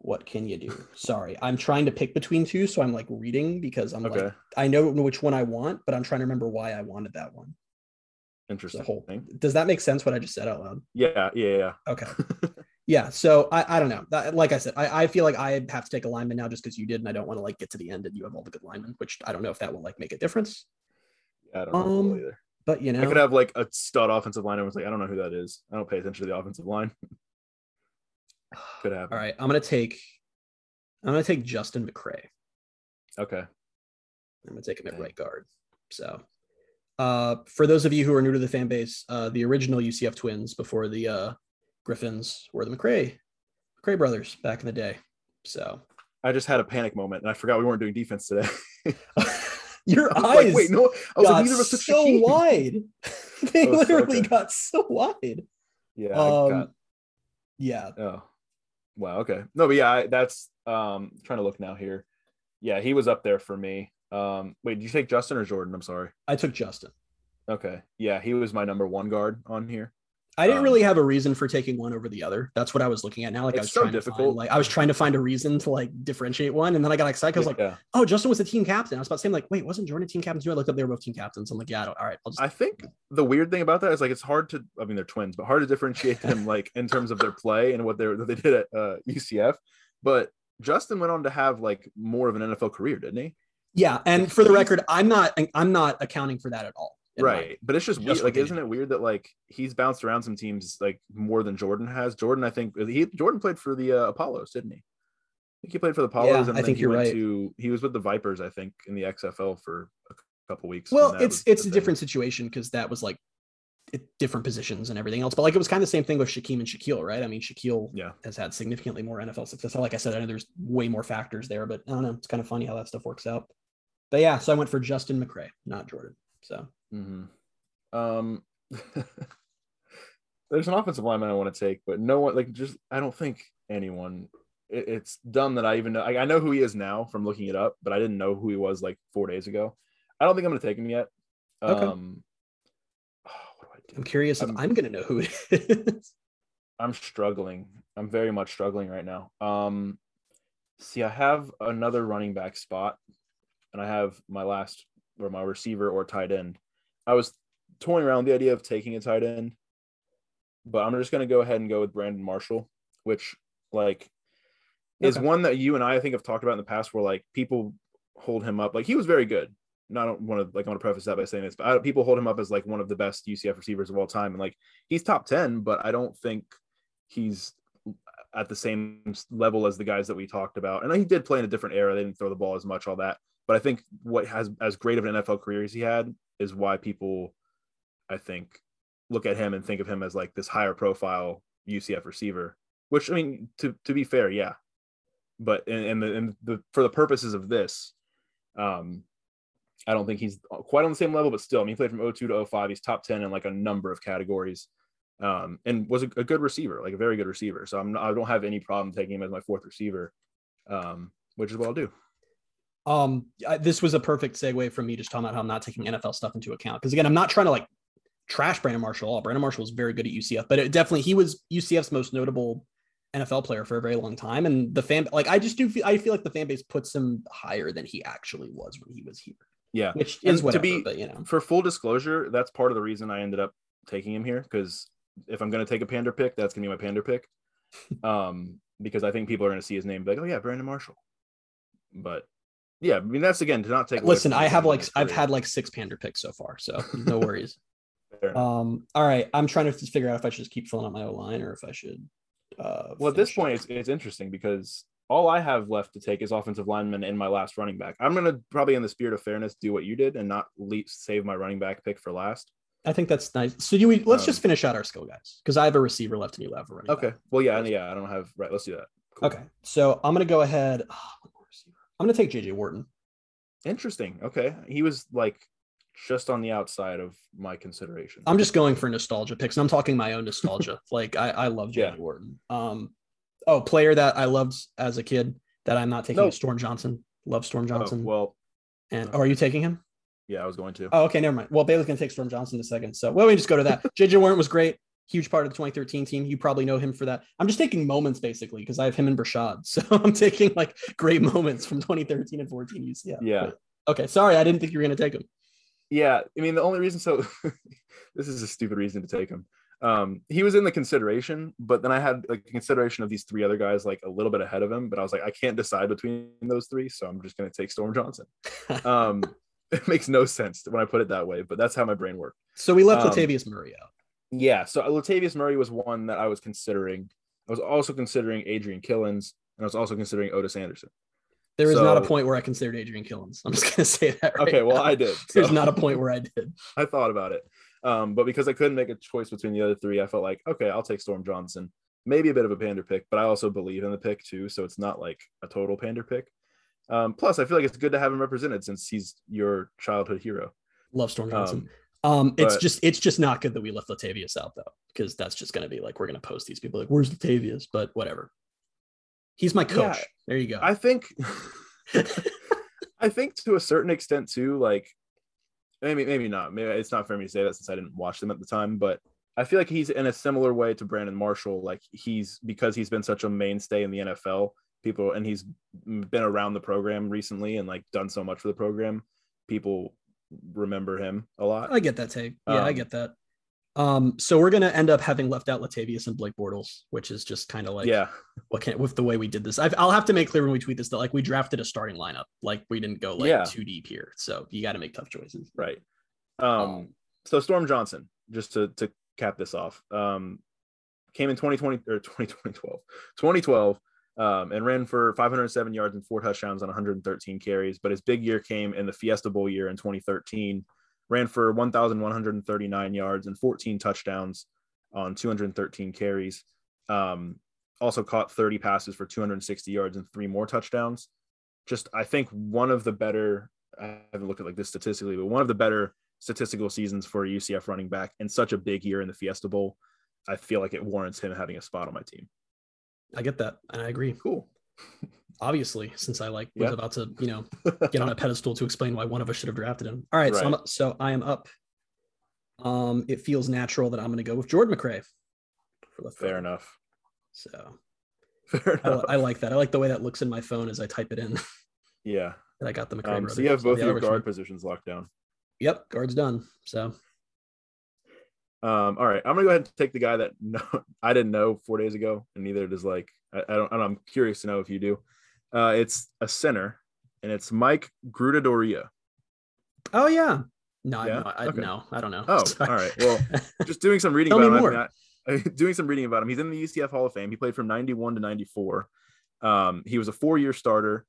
what can you do? Sorry, I'm trying to pick between two, so I'm like reading because I'm Okay. like I know which one I want, but I'm trying to remember why I wanted that one. The Interesting. whole does that make sense? What I just said out loud? Yeah, yeah, yeah. Okay. Yeah. So I, I don't know. That, like I said, I, I feel like I have to take a lineman now just because you did, and I don't want to like get to the end and you have all the good linemen, which I don't know if that will like make a difference. Yeah, I don't know if it will Um, either. But you know, I could have like a stud offensive line. I was like, I don't know who that is. I don't pay attention to the offensive line. could happen. all right, I'm gonna take I'm gonna take Justin McCray. Okay. I'm gonna take him at right guard. So uh for those of you who are new to the fan base, uh the original UCF twins before the uh Griffins were the McCray McCray brothers back in the day. So I just had a panic moment and I forgot we weren't doing defense today. your eyes like, wait, no. I was got like, neither of us took so wide. they literally okay. got so wide. Yeah. Um, got, yeah. oh. Wow. Okay. No, but yeah, I, that's um trying to look now here. Yeah, he was up there for me. Um, wait, did you take Justin or Jordan? I'm sorry. I took Justin. Okay. Yeah, he was my number one guard on here. I didn't Um, really have a reason for taking one over the other. That's what I was looking at now. Like I was so trying to find, difficult. like I was trying to find a reason to like differentiate one, and then I got excited. I was like, yeah. "Oh, Justin was the team captain." I was about to say, like, "Wait, wasn't Jordan a team captain too?" I looked up; they were both team captains. I'm like, "Yeah, all right, I'll just." I think the weird thing about that is like it's hard to I mean they're twins, but hard to differentiate them like in terms of their play and what they what they did at uh, UCF. But Justin went on to have like more of an NFL career, didn't he? Yeah, and for the record, I'm not. I'm not accounting for that at all. Right, my- But it's just, Just weird. like isn't it weird that like he's bounced around some teams like more than Jordan has? Jordan, I think he Jordan played for the uh, Apollos, didn't he? I think he played for the Apollos, Yeah, and I think he you're went right. to he was with the Vipers, I think, in the XFL for a couple weeks. Well, it's it's a thing. different situation because that was like different positions and everything else. But like it was kind of the same thing with Shaquem and Shaquille, right? I mean, Shaquille Yeah. has had significantly more NFL success. Like I said, I know there's way more factors there, but I don't know. It's kind of funny how that stuff works out. But yeah, so I went for Justin McCray, not Jordan. So Mhm. Um, there's an offensive lineman I want to take, but no one like just I don't think anyone. It, it's dumb that I even know. I, I know who he is now from looking it up, but I didn't know who he was like four days ago. I don't think I'm going to take him yet. Okay. Um, what do I do? I'm curious I'm- I'm, gonna know who it is. I'm struggling. I'm very much struggling right now. Um, see, I have another running back spot, and I have my last or my receiver or tight end. I was toying around the idea of taking a tight end, but I'm just going to go ahead and go with Brandon Marshall, which like is one that you and I, I think have talked about in the past, where like people hold him up. Like he was very good. And I don't want to like I want to preface that by saying this, but I, people hold him up as like one of the best UCF receivers of all time, and like he's top ten, but I don't think he's at the same level as the guys that we talked about. And he did play in a different era; they didn't throw the ball as much, all that. But I think what has as great of an NFL career as he had is why people, I think, look at him and think of him as like this higher profile UCF receiver, which I mean, to to be fair, yeah. But and, and the and the for the purposes of this, um, I don't think he's quite on the same level, but still, I mean, he played from 02 to 05. He's top 10 in like a number of categories, um, and was a, a good receiver, like a very good receiver. So I'm not, I don't have any problem taking him as my fourth receiver, um, which is what I'll do. Um, I, this was a perfect segue from me just talking about how I'm not taking NFL stuff into account because again, I'm not trying to like trash Brandon Marshall. All Brandon Marshall was very good at UCF, but it definitely he was UCF's most notable NFL player for a very long time. And the fan, like I just do feel, I feel like the fan base puts him higher than he actually was when he was here. Yeah, which is whatever. to be but you know, for full disclosure, that's part of the reason I ended up taking him here because if I'm going to take a pander pick, that's going to be my pander pick. um, because I think people are going to see his name, and be like, oh yeah, Brandon Marshall. But yeah, I mean that's again to not take. listen, I have like. I've had like six pander picks so far, so no worries. Um, all right, I'm trying to figure out if I should just keep filling out my O line or if I should. Uh, well, at this point, up. it's, it's interesting because all I have left to take is offensive lineman and my last running back. I'm going to probably, in the spirit of fairness, do what you did and not le- save my running back pick for last. I think that's nice. So you let's Um, just finish out our skill guys because I have a receiver left and you have a running. back. Okay. Well, yeah, yeah, I don't have right. Let's do that. Cool. Okay. So I'm gonna go ahead. I'm gonna take JJ Worton. Interesting. Okay. He was like just on the outside of my consideration. I'm just going for nostalgia picks, and I'm talking my own nostalgia. like I, I love JJ Yeah. Worton. Um, oh, player that I loved as a kid that I'm not taking No. is Storm Johnson. Love Storm Oh, Johnson. well, and oh, are you taking him? yeah, I was going to. Oh, okay, never mind. Well, Bailey's gonna take Storm Johnson in a second. So well, we just go to that. JJ Worton was great. Huge part of the 2013 team. You probably know him for that. I'm just taking moments basically because I have him and Breshad. So I'm taking like great moments from 2013 and 14 UCF. Yeah. But- okay. Sorry, I didn't think you were gonna take him. Yeah, I mean the only reason so this is a stupid reason to take him. Um, he was in the consideration, but then I had like consideration of these three other guys like a little bit ahead of him, but I was like, I can't decide between those three, so I'm just gonna take Storm Johnson. Um, it makes no sense when I put it that way, but that's how my brain worked. So we left Um, Latavius Murray out. Yeah, so Latavius Murray was one that I was considering. I was also considering Adrian Killins, and I was also considering Otis Anderson. There is not a point where I considered Adrian Killins. I'm just gonna say that. Right Okay, well now. I did. There's not a point where I did. I thought about it. Um, but because I couldn't make a choice between the other three, I felt like, okay, I'll take Storm Johnson. Maybe a bit of a pander pick, but I also believe in the pick too. So it's not like a total pander pick. Um, plus, I feel like it's good to have him represented since he's your childhood hero. Love Storm Johnson. Um, Um, it's but- just it's just not good that we left Latavius out though, because that's just gonna be like we're gonna post these people like, where's Latavius? But whatever. He's my coach. Yeah, there you go. I think, I think to a certain extent too, like maybe, maybe not. Maybe it's not fair me to say that since I didn't watch them at the time, but I feel like he's in a similar way to Brandon Marshall. Like he's because he's been such a mainstay in the NFL, people, and he's been around the program recently and like done so much for the program. People remember him a lot. I get that take. Yeah, I Um, get that. Um, so we're gonna end up having left out Latavius and Blake Bortles, which is just kind of like yeah, what can with the way we did this. I've, I'll have to make clear when we tweet this that like we drafted a starting lineup, like we didn't go like Yeah. too deep here. So you got to make tough choices. right. Um, Um, so Storm Johnson, just to to cap this off, um, came in 2020 or 2012, 2012, um, and ran for 507 yards and four touchdowns on 113 carries. But his big year came in the Fiesta Bowl year in 2013. Ran for 1,139 yards and 14 touchdowns on 213 carries. Um, also caught 30 passes for 260 yards and three more touchdowns. Just, I think one of the better. I haven't looked at like this statistically, but one of the better statistical seasons for a UCF running back and such a big year in the Fiesta Bowl. I feel like it warrants him having a spot on my team. I get that, and I agree. Cool. Obviously, since I like was about to, you know, get on a pedestal to explain why one of us should have drafted him. All right, so I'm, so I am up. Um, it feels natural that I'm going to go with Jordan McCray. Fair enough. So Fair I, enough. I like that. I like the way that looks in my phone as I type it in. yeah. that I got the McCray Um, so you have both your guard positions locked down. Yep, guard's done. So Um, all right, I'm gonna go ahead and take the guy that no, I didn't know four days ago, and neither does like I, I don't. I'm curious to know if you do. Uh, it's a center, and it's Mike Gruttadauria. Oh yeah. No, I, Yeah? no, I, Okay. no, I don't know. Oh, Sorry. all right. Well, just doing some reading about him. more. I doing some reading about him. He's in the UCF Hall of Fame. He played from 91 to 94. Um, he was a four-year starter.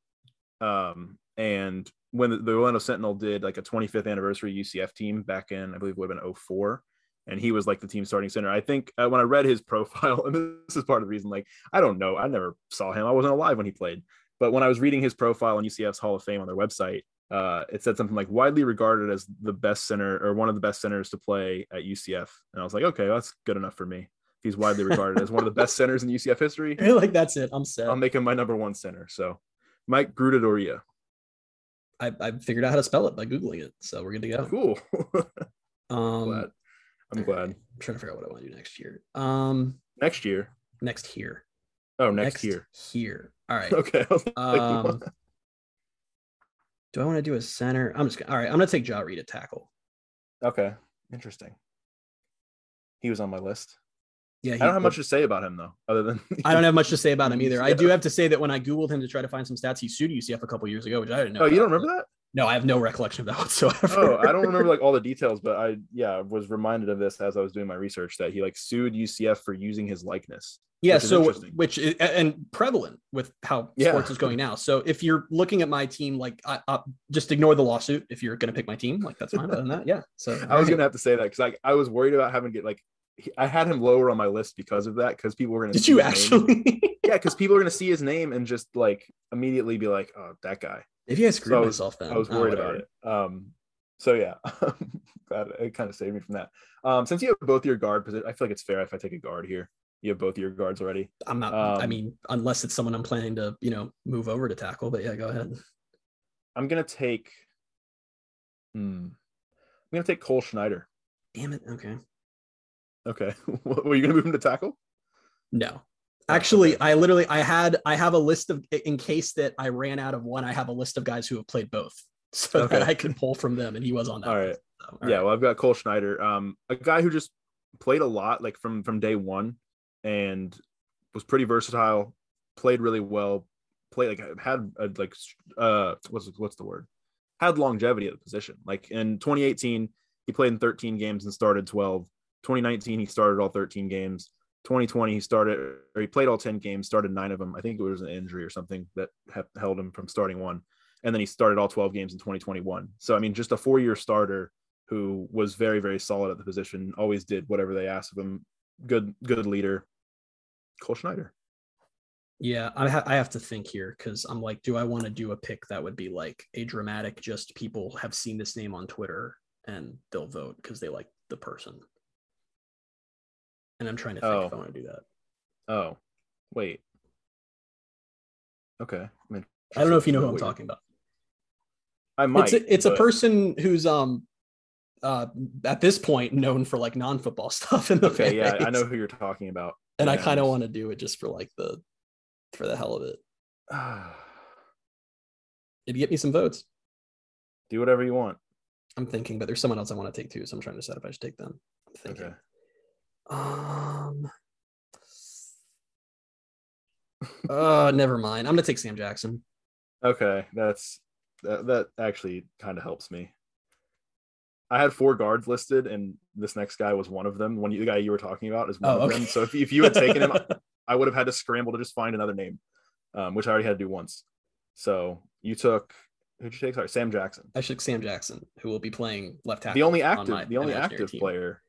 Um, and when the, the Orlando Sentinel did like a 25th anniversary UCF team back in, I believe it would have been 04, and he was like the team starting center. I think uh, when I read his profile, and this is part of the reason, like I don't know, I never saw him. I wasn't alive when he played, but when I was reading his profile on UCF's Hall of Fame on their website, uh, it said something like widely regarded as the best center or one of the best centers to play at UCF, and I was like, okay, that's good enough for me. He's widely regarded as one of the best centers in UCF history. like that's it. I'm set. I'll make him my number one center. So, Mike Gruttadauria. I, I figured out how to spell it by googling it, so we're good to go. Cool. Um, glad. I'm glad. I'm trying to figure out what I want to do next year. Um, Next year. next year. Oh, next, year. Here. All right. Okay. I was like, Um, do I want to do a center? I'm just gonna, all right. I'm gonna take Jah Reid at tackle. okay. Interesting. He was on my list. Yeah, I don't have much to say about him though, other than I don't have much to say about him either. I do have to say that when I googled him to try to find some stats, he sued UCF a couple years ago, which I didn't know. Oh, you don't remember that? No, I have no recollection of that whatsoever. Oh, I don't remember like all the details, but I yeah was reminded of this as I was doing my research that he like sued UCF for using his likeness. yeah, which so which is, and prevalent with how Yeah. sports is going now. So if you're looking at my team, like I, I, just ignore the lawsuit. If you're going to pick my team, like that's fine. Other than that, yeah. So I was gonna have to say that because I I was worried about having to get like he- I had him lower on my list because of that because people were gonna Did see you actually? yeah because people are gonna see his name and just like immediately be like oh that guy Maybe I screwed So I myself then. I was Oh, worried whatever. about it. Um, so yeah, that it kind of saved me from that. Um, since you have both your guard position, I feel like it's fair if I take a guard here. You have both your guards already. I'm not. I Um, mean, unless it's someone I'm planning to, you know, move over to tackle. But yeah, go ahead. I'm gonna take. Hmm, I'm gonna take Cole Schneider. Damn it. Okay. Okay, were you gonna move him to tackle? No. Oh, Actually. I literally I had I have a list of in case that I ran out of one, I have a list of guys who have played both. So that I could pull from them and he was on that. All right. list, so, all yeah, right. well, I've got Cole Schneider, um, a guy who just played a lot, like from from day one, and was pretty versatile. Played really well. Played like had a, like uh what's what's the word? Had longevity at the position. Like in 2018, he played in 13 games and started 12. 2019, he started all 13 games. 2020, he started or he played all 10 games, started nine of them. I think it was an injury or something that he- held him from starting one and then he started all 12 games in 2021. So I mean, just a four-year starter who was very, very solid at the position, always did whatever they asked of him. Good, good leader. Cole Schneider. Yeah, I, ha- I have to think here because I'm like, do I want to do a pick that would be like a dramatic, just people have seen this name on Twitter and they'll vote because they like the person. And I'm trying to think if Oh. I want to do that. Oh, wait. Okay. I'm I don't know if you know who I'm talking about. I might. it's a, it's a person who's um uh at this point known for like non-football stuff in the Okay, fan yeah, I know who you're talking about. and I kind of want to do it just for like the for the hell of it. It'd get me some votes. Do whatever you want. I'm thinking, but there's someone else I want to take too, so I'm trying to decide if I should take them. I'm thinking. Okay. Um. Uh, never mind. I'm gonna take Sam Jackson. Okay, that's that, that actually kind of helps me. I had four guards listed, and this next guy was one of them. One, the guy you were talking about is one Oh, of okay. them. So if, if you had taken him, I would have had to scramble to just find another name, um, which I already had to do once. So you took who'd you take? Sorry, Sam Jackson, I should Sam Jackson, who will be playing left tackle. the only on active, my the only active team. player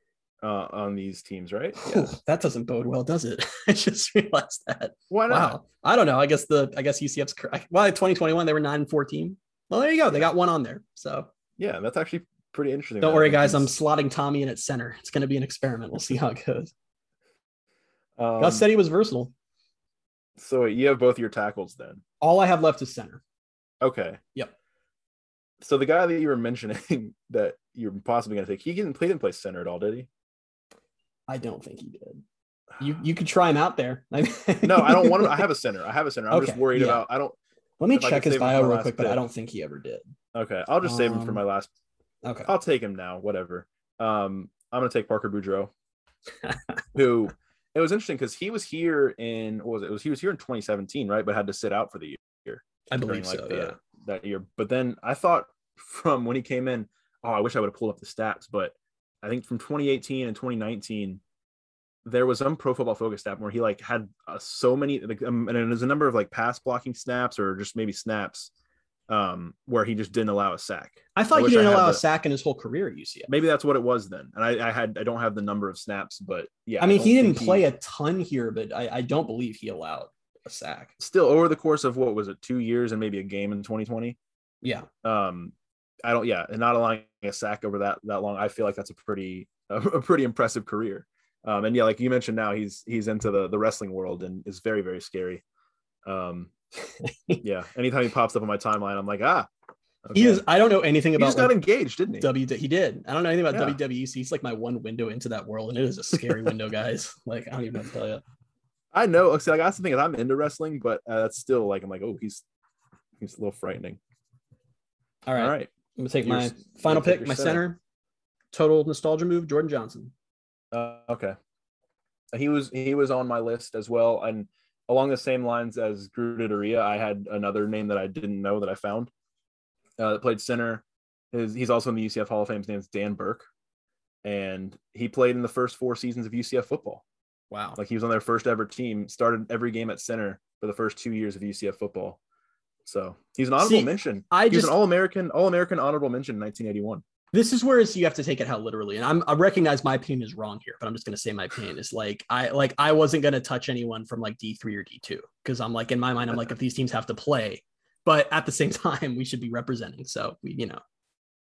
uh, on these teams, right? Whew, that doesn't bode well, does it? I just realized that. Why not? Wow. I don't know. I guess the I guess UCF's well, 2021 they were nine and 14. Well, there you go. They got one on there. So Yeah, that's actually pretty interesting. don't worry, guys. I'm slotting Tommy in at center. It's going to be an experiment. We'll see how it goes. Um, Gus said he was versatile. so you have both your tackles then. All I have left is center. Okay. Yep. So the guy that you were mentioning that you're possibly going to take, he didn't play didn't play center at all, did he? I don't think he did. You you could try him out there. No, I don't want to. I have a center. I have a center. I'm just worried yeah. about. I don't. Let me check his save bio real last quick, but I don't think he ever did. Okay, I'll just save him for Um, my last. Okay. I'll take him now. Whatever. Um, I'm gonna take Parker Boudreaux, who it was interesting because he was here in what was it? it was he was here in 2017, right? But had to sit out for the year. I during, believe so. the- yeah. that year. But then I thought from when he came in, oh, I wish I would have pulled up the stats. But I think from 2018 and 2019, there was some Pro Football Focus stat where he like had uh, so many, like, um, and there's a number of like pass blocking snaps or just maybe snaps um, where he just didn't allow a sack. I thought he didn't allow a sack in his whole career at UCF. Maybe that's what it was then. And I, I had I don't have the number of snaps, but yeah. I mean, don't he didn't play a ton here, but I, I don't believe he allowed a sack. still over the course of what was it, two years and maybe a game in 2020. Yeah. Um, I don't, yeah, and not allowing a sack over that that long. I feel like that's a pretty a, a pretty impressive career. Um, and yeah, like you mentioned, now he's he's into the the wrestling world and is very very scary. Um, yeah, anytime he pops up on my timeline, I'm like, ah, He is. I don't know anything He about just got like, engaged, didn't he? W. He did. I don't know anything about Yeah. WWE. So he's like my one window into that world, and it is a scary window, guys. Like I don't even know tell you. I know. See, like that's the thing is I'm into wrestling, but uh, that's still like I'm like, oh, he's he's a little frightening. All right. All right. I'm gonna take Your my final pick, my center. center. Total nostalgia move, Jordan Johnson. Uh, okay. He was he was on my list as well, and along the same lines as Gruttadauria, I had another name that I didn't know that I found. Uh, that played center. His, he's also in the UCF Hall of Fame. His name is Dan Burke, and he played in the first four seasons of UCF football. Wow. Like he was on their first ever team. Started every game at center for the first two years of UCF football. So he's an honorable See, mention. I He was just an All American, All American honorable mention in 1981. this is where you have to take it how literally. And I'm I recognize my opinion is wrong here, but I'm just gonna say my opinion is like I like I wasn't gonna touch anyone from like D3 or D2 because I'm like in my mind I'm like if these teams have to play, but at the same time we should be representing. So we you know,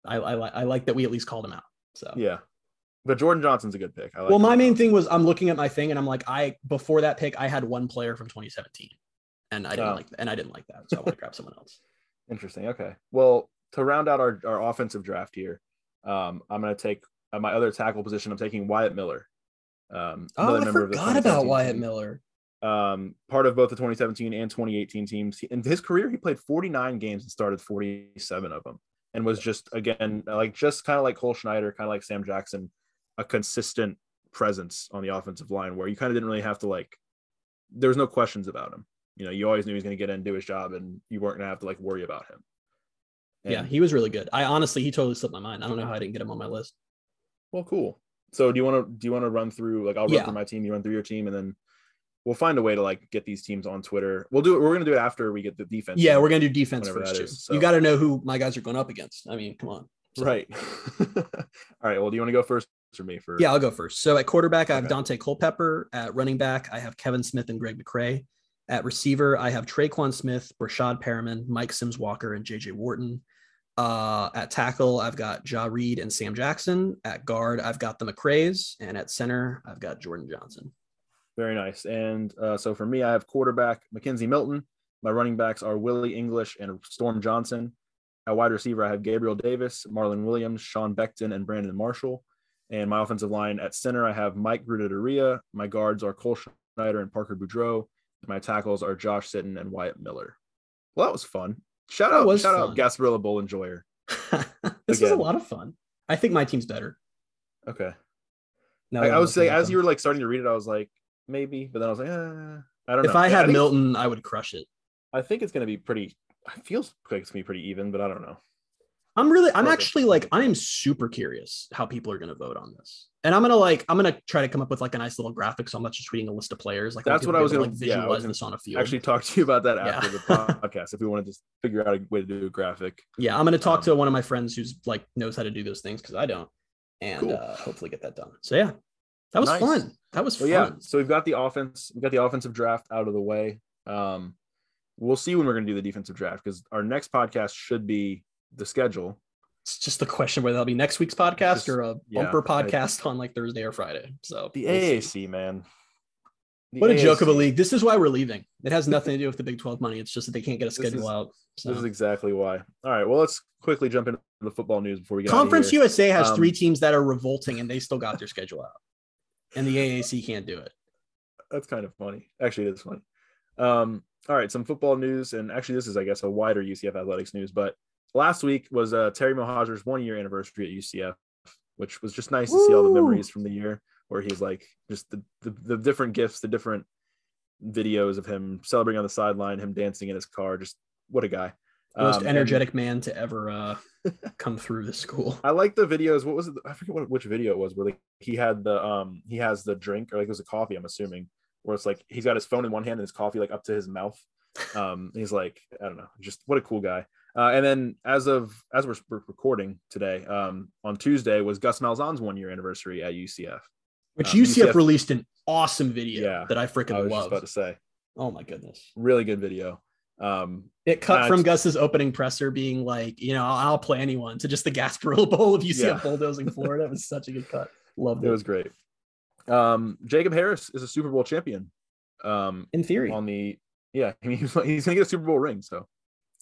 I I, I like that we at least called him out. So Yeah, but Jordan Johnson's a good pick. I like well, my main thing was I'm looking at my thing and I'm like, I before that pick, I had one player from 2017, and I didn't Oh. like and I didn't like that, so I want to grab someone else. Interesting. Okay. Well, to round out our, our offensive draft here, um, I'm going to take uh, my other tackle position. I'm taking Wyatt Miller. Um, Oh, I member of the forgot about Wyatt team. Miller. Um, part of both the 2017 and 2018 teams. In his career, he played 49 games and started 47 of them, and was just again like just kind of like Cole Schneider, kind of like Sam Jackson, a consistent presence on the offensive line where you kind of didn't really have to like. There was no questions about him. You know, you always knew he was going to get in, and do his job, and you weren't going to have to like worry about him. yeah, he was really good. I honestly, he totally slipped my mind. I don't know how I didn't get him on my list. Well, cool. So do you want to do you want to run through like I'll run Yeah. through my team, you run through your team, and then we'll find a way to like get these teams on Twitter. We'll do it. We're gonna do it after we get the defense. Yeah, we're gonna do defense first too. is, so- You got to know who my guys are going up against. I mean, come on. So- right. All right. Well, do you want to go first or me first? Yeah, I'll go first. So at quarterback, I have Okay. Daunte Culpepper. At running back, I have Kevin Smith and Greg McCrae. At receiver, I have Tre'Quan Smith, Breshad Perriman, Mike Sims Walker, and JJ Worton. Uh, at tackle, I've got Jah Reid and Sam Jackson. At guard, I've got the McCrays. And at center, I've got Jordan Johnson. Very nice. And uh, so for me, I have quarterback McKenzie Milton. My running backs are Willie English and Storm Johnson. At wide receiver, I have Gabriel Davis, Marlon Williams, Sean Beckton, and Brandon Marshall. And my offensive line at center, I have Mike Gruttadauria. My guards are Cole Schneider and Parker Boudreaux. My tackles are Josh Sitton and Wyatt Miller. Well, that was fun. Shout That out, was shout fun. out Gasparilla Bowl Enjoyer. this was a lot of fun. I think my team's better. Okay. Now I, I was saying as you were like starting to read it, I was like, maybe, but then I was like, eh, I don't know. if I had think- Milton, I would crush it. I think it's going to be pretty. It feels like it's going to be pretty even, but I don't know. I'm really, I'm actually like, I am super curious how people are going to vote on this. And I'm going to like, I'm going to try to come up with like a nice little graphic. So I'm not just tweeting a list of players. Like, That's what I was gonna- to, yeah, I like was visualize gonna this on a field. Actually, talk to you about that Yeah. after the podcast if we wanted to just figure out a way to do a graphic. yeah, I'm going to talk um, to one of my friends who's like knows how to do those things because I don't, and Cool. uh, hopefully get that done. So yeah, that was Nice. fun. That was So fun. yeah, so we've got the offense, we've got the offensive draft out of the way. Um, we'll see when we're going to do the defensive draft because our next podcast should be the schedule. It's just the question whether that'll be next week's podcast Just- or a yeah, bumper I- podcast on like Thursday or Friday. So The see. AAC, man. The What a joke of a league. This is why we're leaving. It has nothing to do with the Big 12 money. It's just that they can't get a schedule is- out. So. This is exactly why. All right, well, let's quickly jump into the football news before we get Conference out of here. USA has Um, three teams that are revolting and they still got their schedule out. And the AAC can't do it. that's kind of funny. Actually, it is funny. Um, all right, some football news, and actually, this is, I guess, a wider UCF athletics news. But last week was uh, Terry Mohajir's one year anniversary at UCF, which was just nice to see all the memories from the year where he's like just the, the, the different gifts, the different videos of him celebrating on the sideline, him dancing in his car. Just what a guy. Most Um, and energetic man to ever uh, come through the school. I like the videos. What was it? I forget what which video it was where like he had the um he has the drink or like it was a coffee. I'm assuming where it's like he's got his phone in one hand and his coffee like up to his mouth. Um, he's like I don't know, just what a cool guy. Uh, and then as of as we're recording today, um, on Tuesday was Gus Malzahn's one year anniversary at UCF. Which Um, UCF, UCF released an awesome video Yeah, that I I freaking was love. about to say, Oh my goodness. really good video. Um, It cut from Gus's opening presser being like, you know, I'll, I'll play anyone to just the Gasparilla Bowl of UCF Yeah. bulldozing Florida. It was such a good cut. Loved it it. was great. Um, Jacob Harris is a Super Bowl champion. Um, In theory. on the yeah, I mean, he's, he's gonna get a Super Bowl ring. So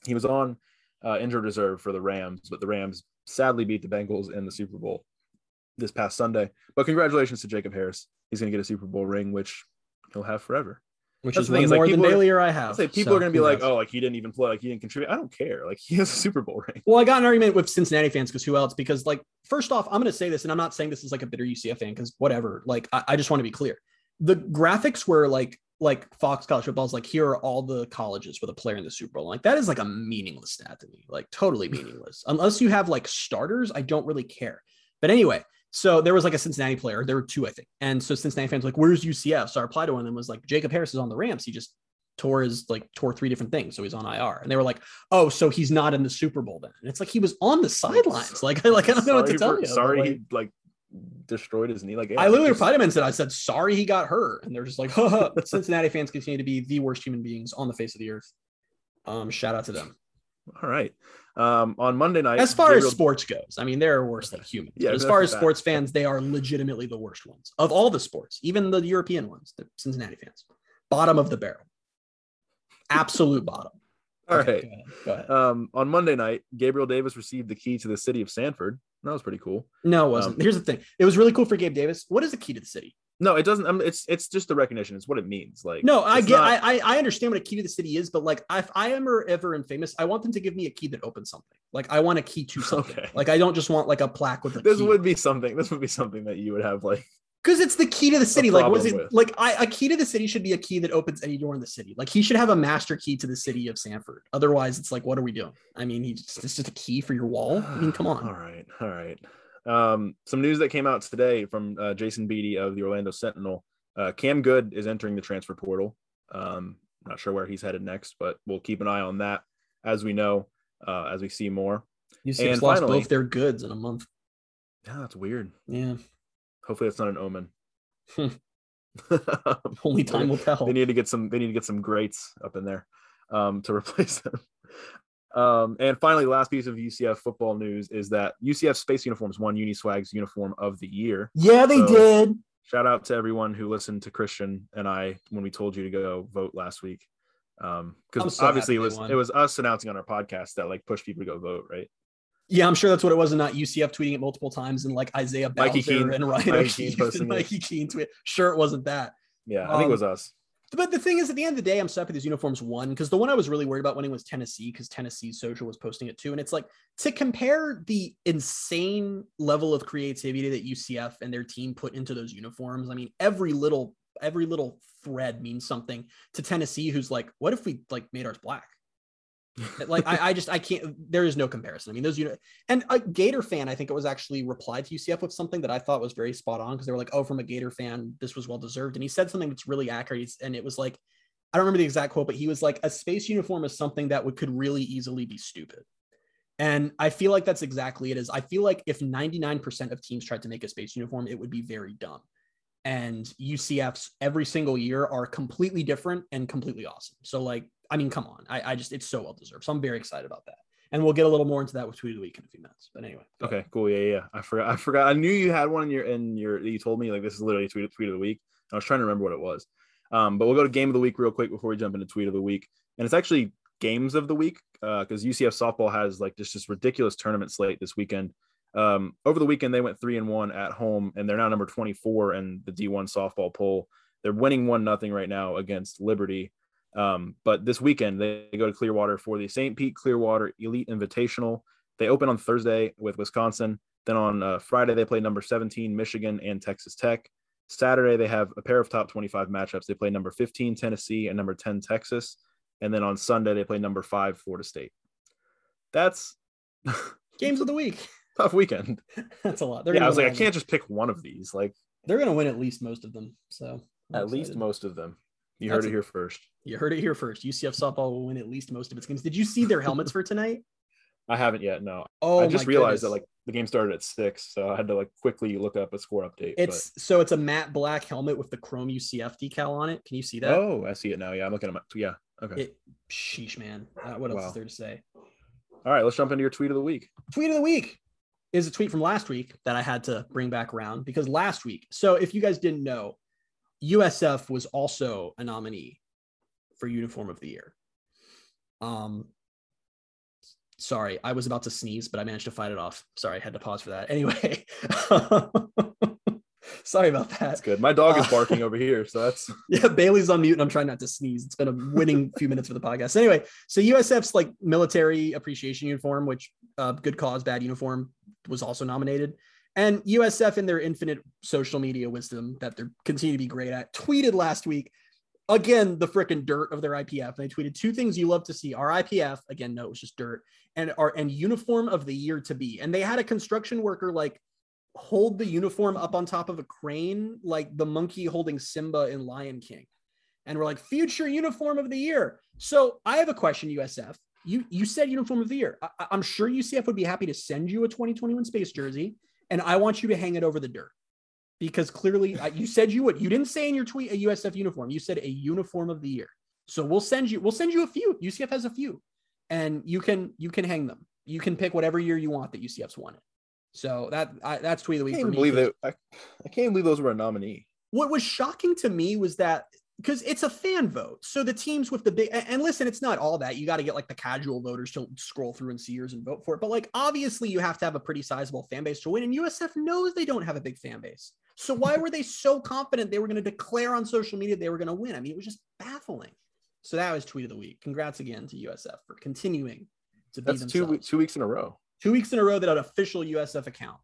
he was on uh, injured reserve for the Rams, but the Rams sadly beat the Bengals in the Super Bowl this past Sunday. But congratulations to Jacob Harris. He's gonna get a Super Bowl ring, which he'll have forever. which that's is the thing, one is, like, more than people are- or I have. people so are gonna be like, knows? oh, like he didn't even play, like he didn't contribute. I don't care. Like he has a Super Bowl ring. Well, I got an argument with Cincinnati fans because who else? Because like, first off, I'm going to say this, and I'm not saying this is like a bitter UCF fan because whatever. Like, I, I just want to be clear. The graphics were like, like Fox College Football is like, here are all the colleges with a player in the Super Bowl. Like that is like a meaningless stat to me, like totally meaningless. Unless you have like starters, I don't really care. But anyway, so there was like a Cincinnati player. There were two, I think. And so Cincinnati fans were like, where's UCF? So I replied to one of them was like, Jacob Harris is on the Rams. He just tore his like tore three different things. So he's on IR. And they were like, oh, so he's not in the Super Bowl then. And it's like he was on the sidelines. Like, like I don't know what to tell for- you. Sorry, like, he like destroyed his knee. Like I literally just- replied him and said, I said, sorry he got hurt. And they're just like. Cincinnati fans continue to be the worst human beings on the face of the earth. Um, shout out to them. All right. Um, on Monday night, As far as sports goes, I mean, they're worse than humans. Yeah, as far as fact. sports fans, they are legitimately the worst ones of all the sports, even the European ones, the Cincinnati fans. Bottom of the barrel. Absolute bottom. all Okay, right. Go ahead. Go ahead. Um, on Monday night, Gabriel Davis received the key to the city of Sanford. That was pretty cool. No, it wasn't. Um, Here's the thing. It was really cool for Gabe Davis. What is the key to the city? No, it doesn't. I mean, it's it's just the recognition. It's what it means. Like No, I get, not- I, I, I understand what a key to the city is, but like, if I am ever, ever infamous, I want them to give me a key that opens something. Like, I want a key to something. Okay. Like, I don't just want like a plaque with a this key. would be something. This would be something that you would have like. Because it's the key to the city. Like, was it with. like I, a key to the city should be a key that opens any door in the city. Like, he should have a master key to the city of Sanford. Otherwise, it's like, what are we doing? I mean, he's just, it's just a key for your wall. I mean, come on. All right, all right. Um, some news that came out today from uh, Jason Beede of the Orlando Sentinel. Uh, Cam Goode is entering the transfer portal. Um, not sure where he's headed next, but we'll keep an eye on that as we know, uh, as we see more. UCF's And lost finally- both their goods in a month. Yeah, that's weird. Yeah, Hopefully, that's not an omen. Hmm. only time will tell. they need to get some. They need to get some greats up in there um, to replace them. Um, and finally, last piece of UCF football news is that UCF Space Uniforms won Uniswag's Uniform of the Year. Yeah, they So- did. shout out to everyone who listened to Christian and I when we told you to go vote last week. Um, because so obviously it was it was us announcing on our podcast that like pushed people to go vote, right? Yeah, I'm sure that's what it was, and not UCF tweeting it multiple times, and like Isaiah Bowser Mikey Keene- and Ryan Mikey O'Keefe posting and. Mikey Keene tweet. Sure, it wasn't that. Yeah, I think it was Um, us. But the thing is, at the end of the day, I'm so happy these uniforms won because the one I was really worried about winning was Tennessee because Tennessee social was posting it too. And it's like to compare the insane level of creativity that UCF and their team put into those uniforms. I mean, every little every little thread means something to Tennessee, who's like, what if we like made ours black? Like I, I just I can't there is no comparison. I mean those unit and a Gator fan I think it was actually replied to UCF with something that I thought was very spot on because they were like oh from a Gator fan this was well deserved. And he said something that's really accurate. And it was like I don't remember the exact quote but he was like a space uniform is something that would could really easily be stupid. And I feel like that's exactly it is. I feel like if 99% of teams tried to make a space uniform it would be very dumb. And UCF's every single year are completely different and completely awesome. So like I mean, come on. I, I just, it's so well deserved. So I'm very excited about that. And we'll get a little more into that with tweet of the week in a few minutes. But anyway. Okay, cool. Yeah, yeah. I forgot. I forgot. I knew you had one in your in your. You told me like this is literally tweet tweet of the week. I was trying to remember what it was. Um, but we'll go to game of the week real quick before we jump into tweet of the week. And it's actually games of the week because UCF softball has like just this ridiculous tournament slate this weekend. Um, over the weekend they went three and one at home, and they're now number twenty four in the D one softball poll. They're winning one nothing right now against Liberty. Um, but this weekend they go to Clearwater for the St. Pete Clearwater Elite Invitational. They open on Thursday with Wisconsin. Then on uh, Friday they play number 17 Michigan and Texas Tech. Saturday they have a pair of top 25 matchups. They play number 15 Tennessee and number 10 Texas. And then on Sunday they play number five Florida State. That's Games of the week. tough weekend. That's a lot. They're yeah, I was win like, I can't just pick one of these. Like They're going to win at least most of them. So I'm at least most of them. You That's heard it a- here first. You heard it here first. UCF softball will win at least most of its games. Did you see their helmets for tonight? I haven't yet. No. Oh, I just realized that like the game started at six, so I had to like quickly look up a score update. it's so it's a matte black helmet with the Chrome UCF decal on it. Can you see that? oh, I see it now. Yeah, I'm looking at my yeah. Okay. It, sheesh, man. Uh, what else Wow. is there to say? All right, let's jump into your tweet of the week. tweet of the week is a tweet from last week that I had to bring back around because last week, so if you guys didn't know, USF was also a nominee for uniform of the year. Um sorry, I was about to sneeze, but I managed to fight it off. Sorry, I had to pause for that. Anyway. sorry about that. That's good. My dog is Uh, barking over here, so that's Yeah, Bailey's on mute and I'm trying not to sneeze. It's been a winning few minutes for the podcast. Anyway, so USF's like military appreciation uniform, which uh, good cause, bad uniform, was also nominated. And USF, in their infinite social media wisdom that they're continue to be great at, tweeted last week again the freaking dirt of their IPF. And they tweeted two things you love to see: our IPF, again, no, it was just dirt, and our and uniform of the year to be. And they had a construction worker like hold the uniform up on top of a crane, like the monkey holding Simba in Lion King. And we're like, future uniform of the year. So I have a question, USF. You you said uniform of the year. I, I'm sure UCF would be happy to send you a 2021 space jersey, and I want you to hang it over the dirt because clearly uh, you said you would. You didn't say in your tweet a USF uniform. You said a uniform of the year. So we'll send you. We'll send you a few. UCF has a few, and you can you can hang them. You can pick whatever year you want that UCF's won it. So that I, that's tweet of the I week can't for me. believe that. I, I can't believe those were a nominee. what was shocking to me was that because it's a fan vote. So the teams with the big and, listen, it's not all that. You got to get like the casual voters to scroll through and see yours and vote for it. But like obviously you have to have a pretty sizable fan base to win. And USF knows they don't have a big fan base. So why were they so confident they were going to declare on social media they were going to win? I mean, it was just baffling. So that was tweet of the week. Congrats again to USF for continuing to be That's two themselves. we- two weeks in a row. Two weeks in a row that an official USF account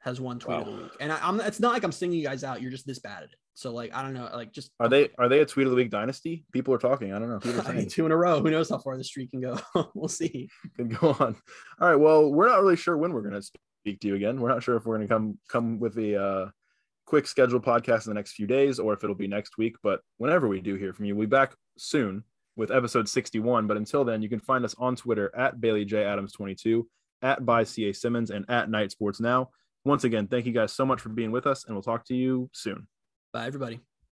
has won tweet of the week. And I, I'm it's not like I'm singing you guys out. You're just this bad at it. So like I don't know, like just Are they are they a tweet of the week dynasty? People are talking. I don't know. People are saying. two in a row. Who knows how far the streak can go? we'll see. can go on. All right. Well, we're not really sure when we're going to speak to you again. We're not sure if we're going to come come with a uh, quick schedule podcast in the next few days or if it'll be next week. But whenever we do hear from you, we'll be back soon with episode 61. But until then, you can find us on Twitter at Bailey J Adams 22, at by CA Simmons, and at Knight Sports Now. Once again, thank you guys so much for being with us, and we'll talk to you soon. Bye, everybody.